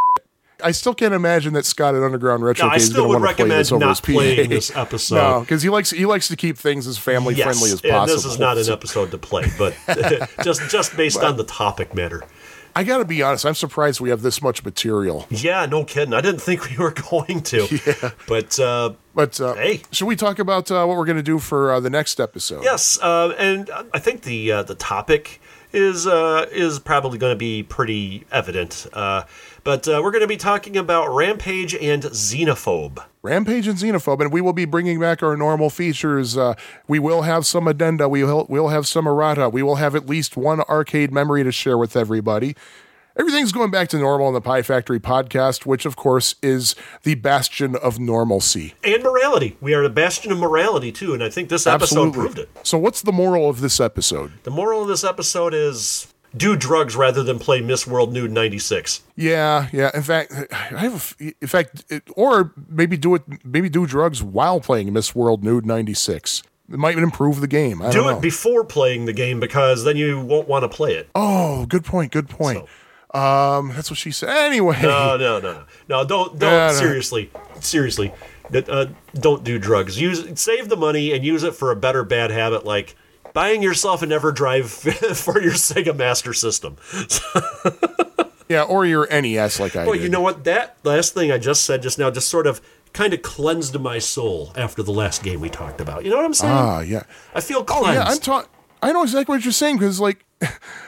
I still can't imagine that Scott at Underground Retro No, I is still going to would to play this recommend over not playing this episode. No, because he likes he likes to keep things as family yes, friendly as and possible. this is not an episode to play, but just just based on the topic matter. I got to be honest. I'm surprised we have this much material. Yeah, no kidding. I didn't think we were going to. Yeah. But uh, But uh, Hey. should we talk about uh, what we're going to do for uh, the next episode? Yes, uh, and I think the uh, the topic is uh, is probably going to be pretty evident. But uh, we're going to be talking about Rampage and Xenophobe. Rampage and Xenophobe, and we will be bringing back our normal features. Uh, we will have some addenda. We will we'll have some errata. We will have at least one arcade memory to share with everybody. Everything's going back to normal on the Pie Factory podcast, which of course is the bastion of normalcy. And morality. We are the bastion of morality, too, and I think this episode Absolutely. proved it. So, what's the moral of this episode? The moral of this episode is do drugs rather than play Miss World Nude 96. Yeah, yeah. In fact, I have. A, in fact, it, or maybe do it. Maybe do drugs while playing Miss World Nude '96. It might improve the game. I Do it know. before playing the game because then you won't want to play it. Oh, good point. Good point. So- Um, that's what she said. Anyway, No, no, no, no, no. Don't, don't. Yeah, no. seriously, seriously, uh, don't do drugs. Use save the money and use it for a better bad habit like buying yourself an EverDrive for your Sega Master System. yeah, or your NES like I Well, did. you know what? That last thing I just said just now just sort of kind of cleansed my soul after the last game we talked about. You know what I'm saying? Ah, yeah. I feel Oh cleansed. yeah, I'm talking. I know exactly what you're saying because, like,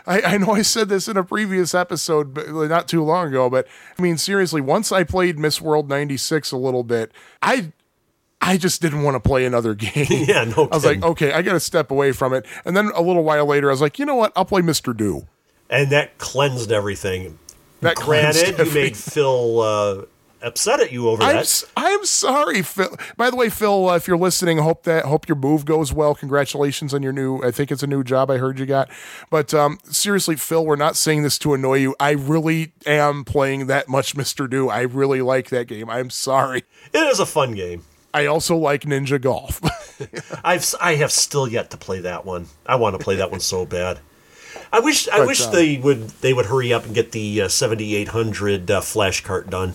I, I know I said this in a previous episode, but not too long ago. But I mean, seriously, once I played Miss World '96 a little bit, I I just didn't want to play another game. Yeah, no I was like, okay, I got to step away from it. And then a little while later, I was like, you know what? I'll play Mr. Do. and that cleansed everything. That cleansed Granted, you everything. made Phil uh, upset at you over I'm, that. I'm sorry, Phil. By the way, Phil, uh, if you're listening, hope that hope your move goes well. Congratulations on your new. I think it's a new job. I heard you got. But um, seriously, Phil, we're not saying this to annoy you. I really am playing that much, Mister Do. I really like that game. I'm sorry. It is a fun game. I also like Ninja Golf. I've s- I have still yet to play that one. I want to play that one so bad. I wish I But, wish uh, they would they would hurry up and get the uh, 7800 uh, flash cart done.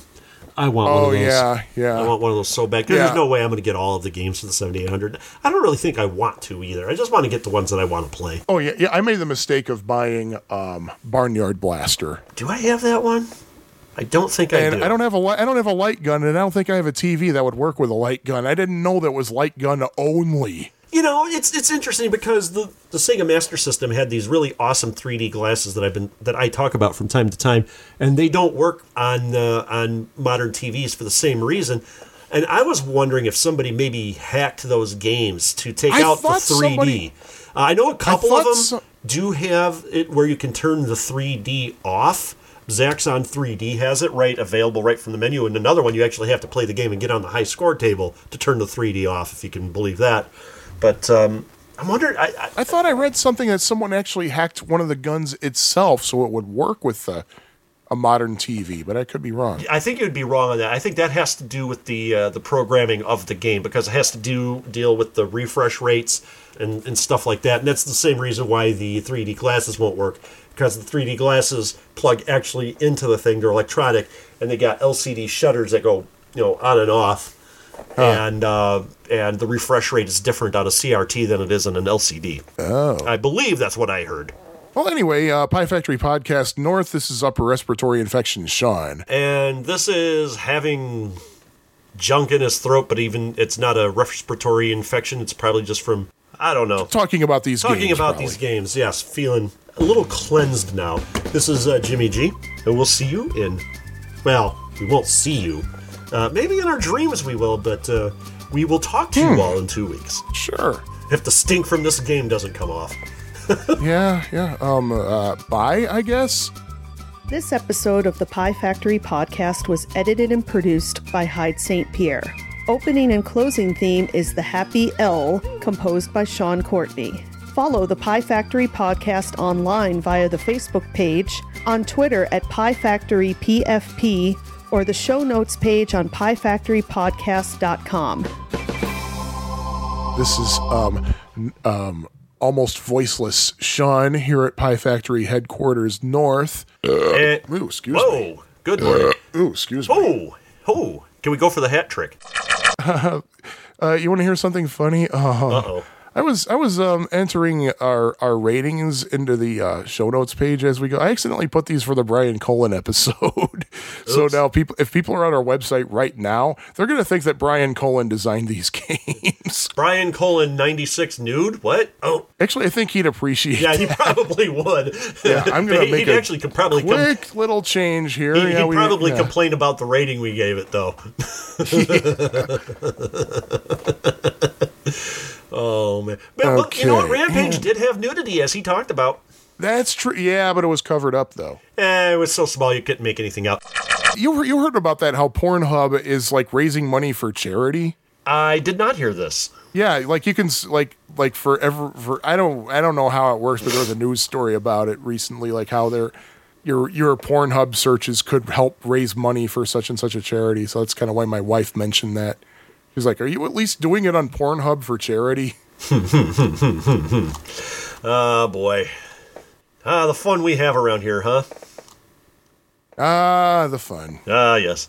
I want one oh of those. yeah, yeah. I want one of those so bad because Yeah. there's no way I'm going to get all of the games for the 7800. I don't really think I want to either. I just want to get the ones that I want to play. oh yeah, yeah. I made the mistake of buying um, Barnyard Blaster, Do I have that one? I don't think I and do. I don't have a I don't have a light gun, and I don't think I have a TV that would work with a light gun. I didn't know that was light gun only. You know, it's it's interesting because the the Sega Master System had these really awesome 3D glasses that I've been that I talk about from time to time, and they don't work on uh, on modern TVs for the same reason. And I was wondering if somebody maybe hacked those games to take I out the 3D. somebody- Uh, I know a couple of them so- do have it where you can turn the 3D off. Zaxxon 3D has it right available right from the menu, and another one you actually have to play the game and get on the high score table to turn the 3D off, if you can believe that. But um, I'm wondering. I, I, I thought I read something that someone actually hacked one of the guns itself so it would work with a, a modern TV, but I could be wrong. I think you'd be wrong on that. I think that has to do with the uh, the programming of the game because it has to do deal with the refresh rates and, and stuff like that. And that's the same reason why the 3D glasses won't work because the 3D glasses plug actually into the thing. They're electronic and they got LCD shutters that go you know on and off. And uh, and the refresh rate is different on a CRT than it is on an LCD. Oh, I believe that's what I heard. Well, anyway, uh, Pie Factory Podcast North, this is Upper Respiratory Infection Sean. and this is having junk in his throat, but even it's not a respiratory infection. It's probably just from I don't know. Talking about these Talking games. about probably. these games, yes, feeling a little cleansed now. This is uh, Jimmy G, and we'll see you in. Well, we won't see you. Uh, maybe in our dreams we will, but uh, we will talk to Hmm. you all in two weeks Sure. if the stink from this game doesn't come off. Yeah, yeah. Um, uh, bye, I guess. This episode of the Pie Factory podcast was edited and produced by Hyde St. Pierre. Opening and closing theme is The Happy L, composed by Sean Courtney. Follow the Pie Factory podcast online via the Facebook page, on Twitter at Pie Factory PFP, or the show notes page on piefactorypodcast.com. This is um, um, almost voiceless Sean here at Pie Factory headquarters north. Eh, Ooh, excuse me. whoa, good morning. Ooh, excuse me. Oh, oh, can we go for the hat trick? Uh, you want to hear something funny? Uh, Uh oh. I was I was um, entering our our ratings into the uh, show notes page as we go. I accidentally put these for the Brian Cullen episode. so now people, if people are on our website right now, they're going to think that Brian Cullen designed these games. Brian Colon 96 nude? What? Oh, Actually, I think he'd appreciate. yeah, he probably would. Yeah, I'm gonna He- make He'd a actually could probably com- quick little change here. he, yeah, he'd we- probably yeah. complain about the rating we gave it, though. Oh man! But, well, you know what? Rampage did have nudity, as he talked about. That's true. Yeah, but it was covered up though. Eh, it was so small you couldn't make anything out. You you heard about that? How Pornhub is like raising money for charity. I did not hear this. Yeah, like you can like like for ever for I don't I don't know how it works, but there was a news story about it recently, like how their your your Pornhub searches could help raise money for such and such a charity. So that's kind of why my wife mentioned that. She's like, "Are you at least doing it on Pornhub for charity?" Oh boy. Ah, the fun we have around here, huh? Ah, the fun. Ah, yes.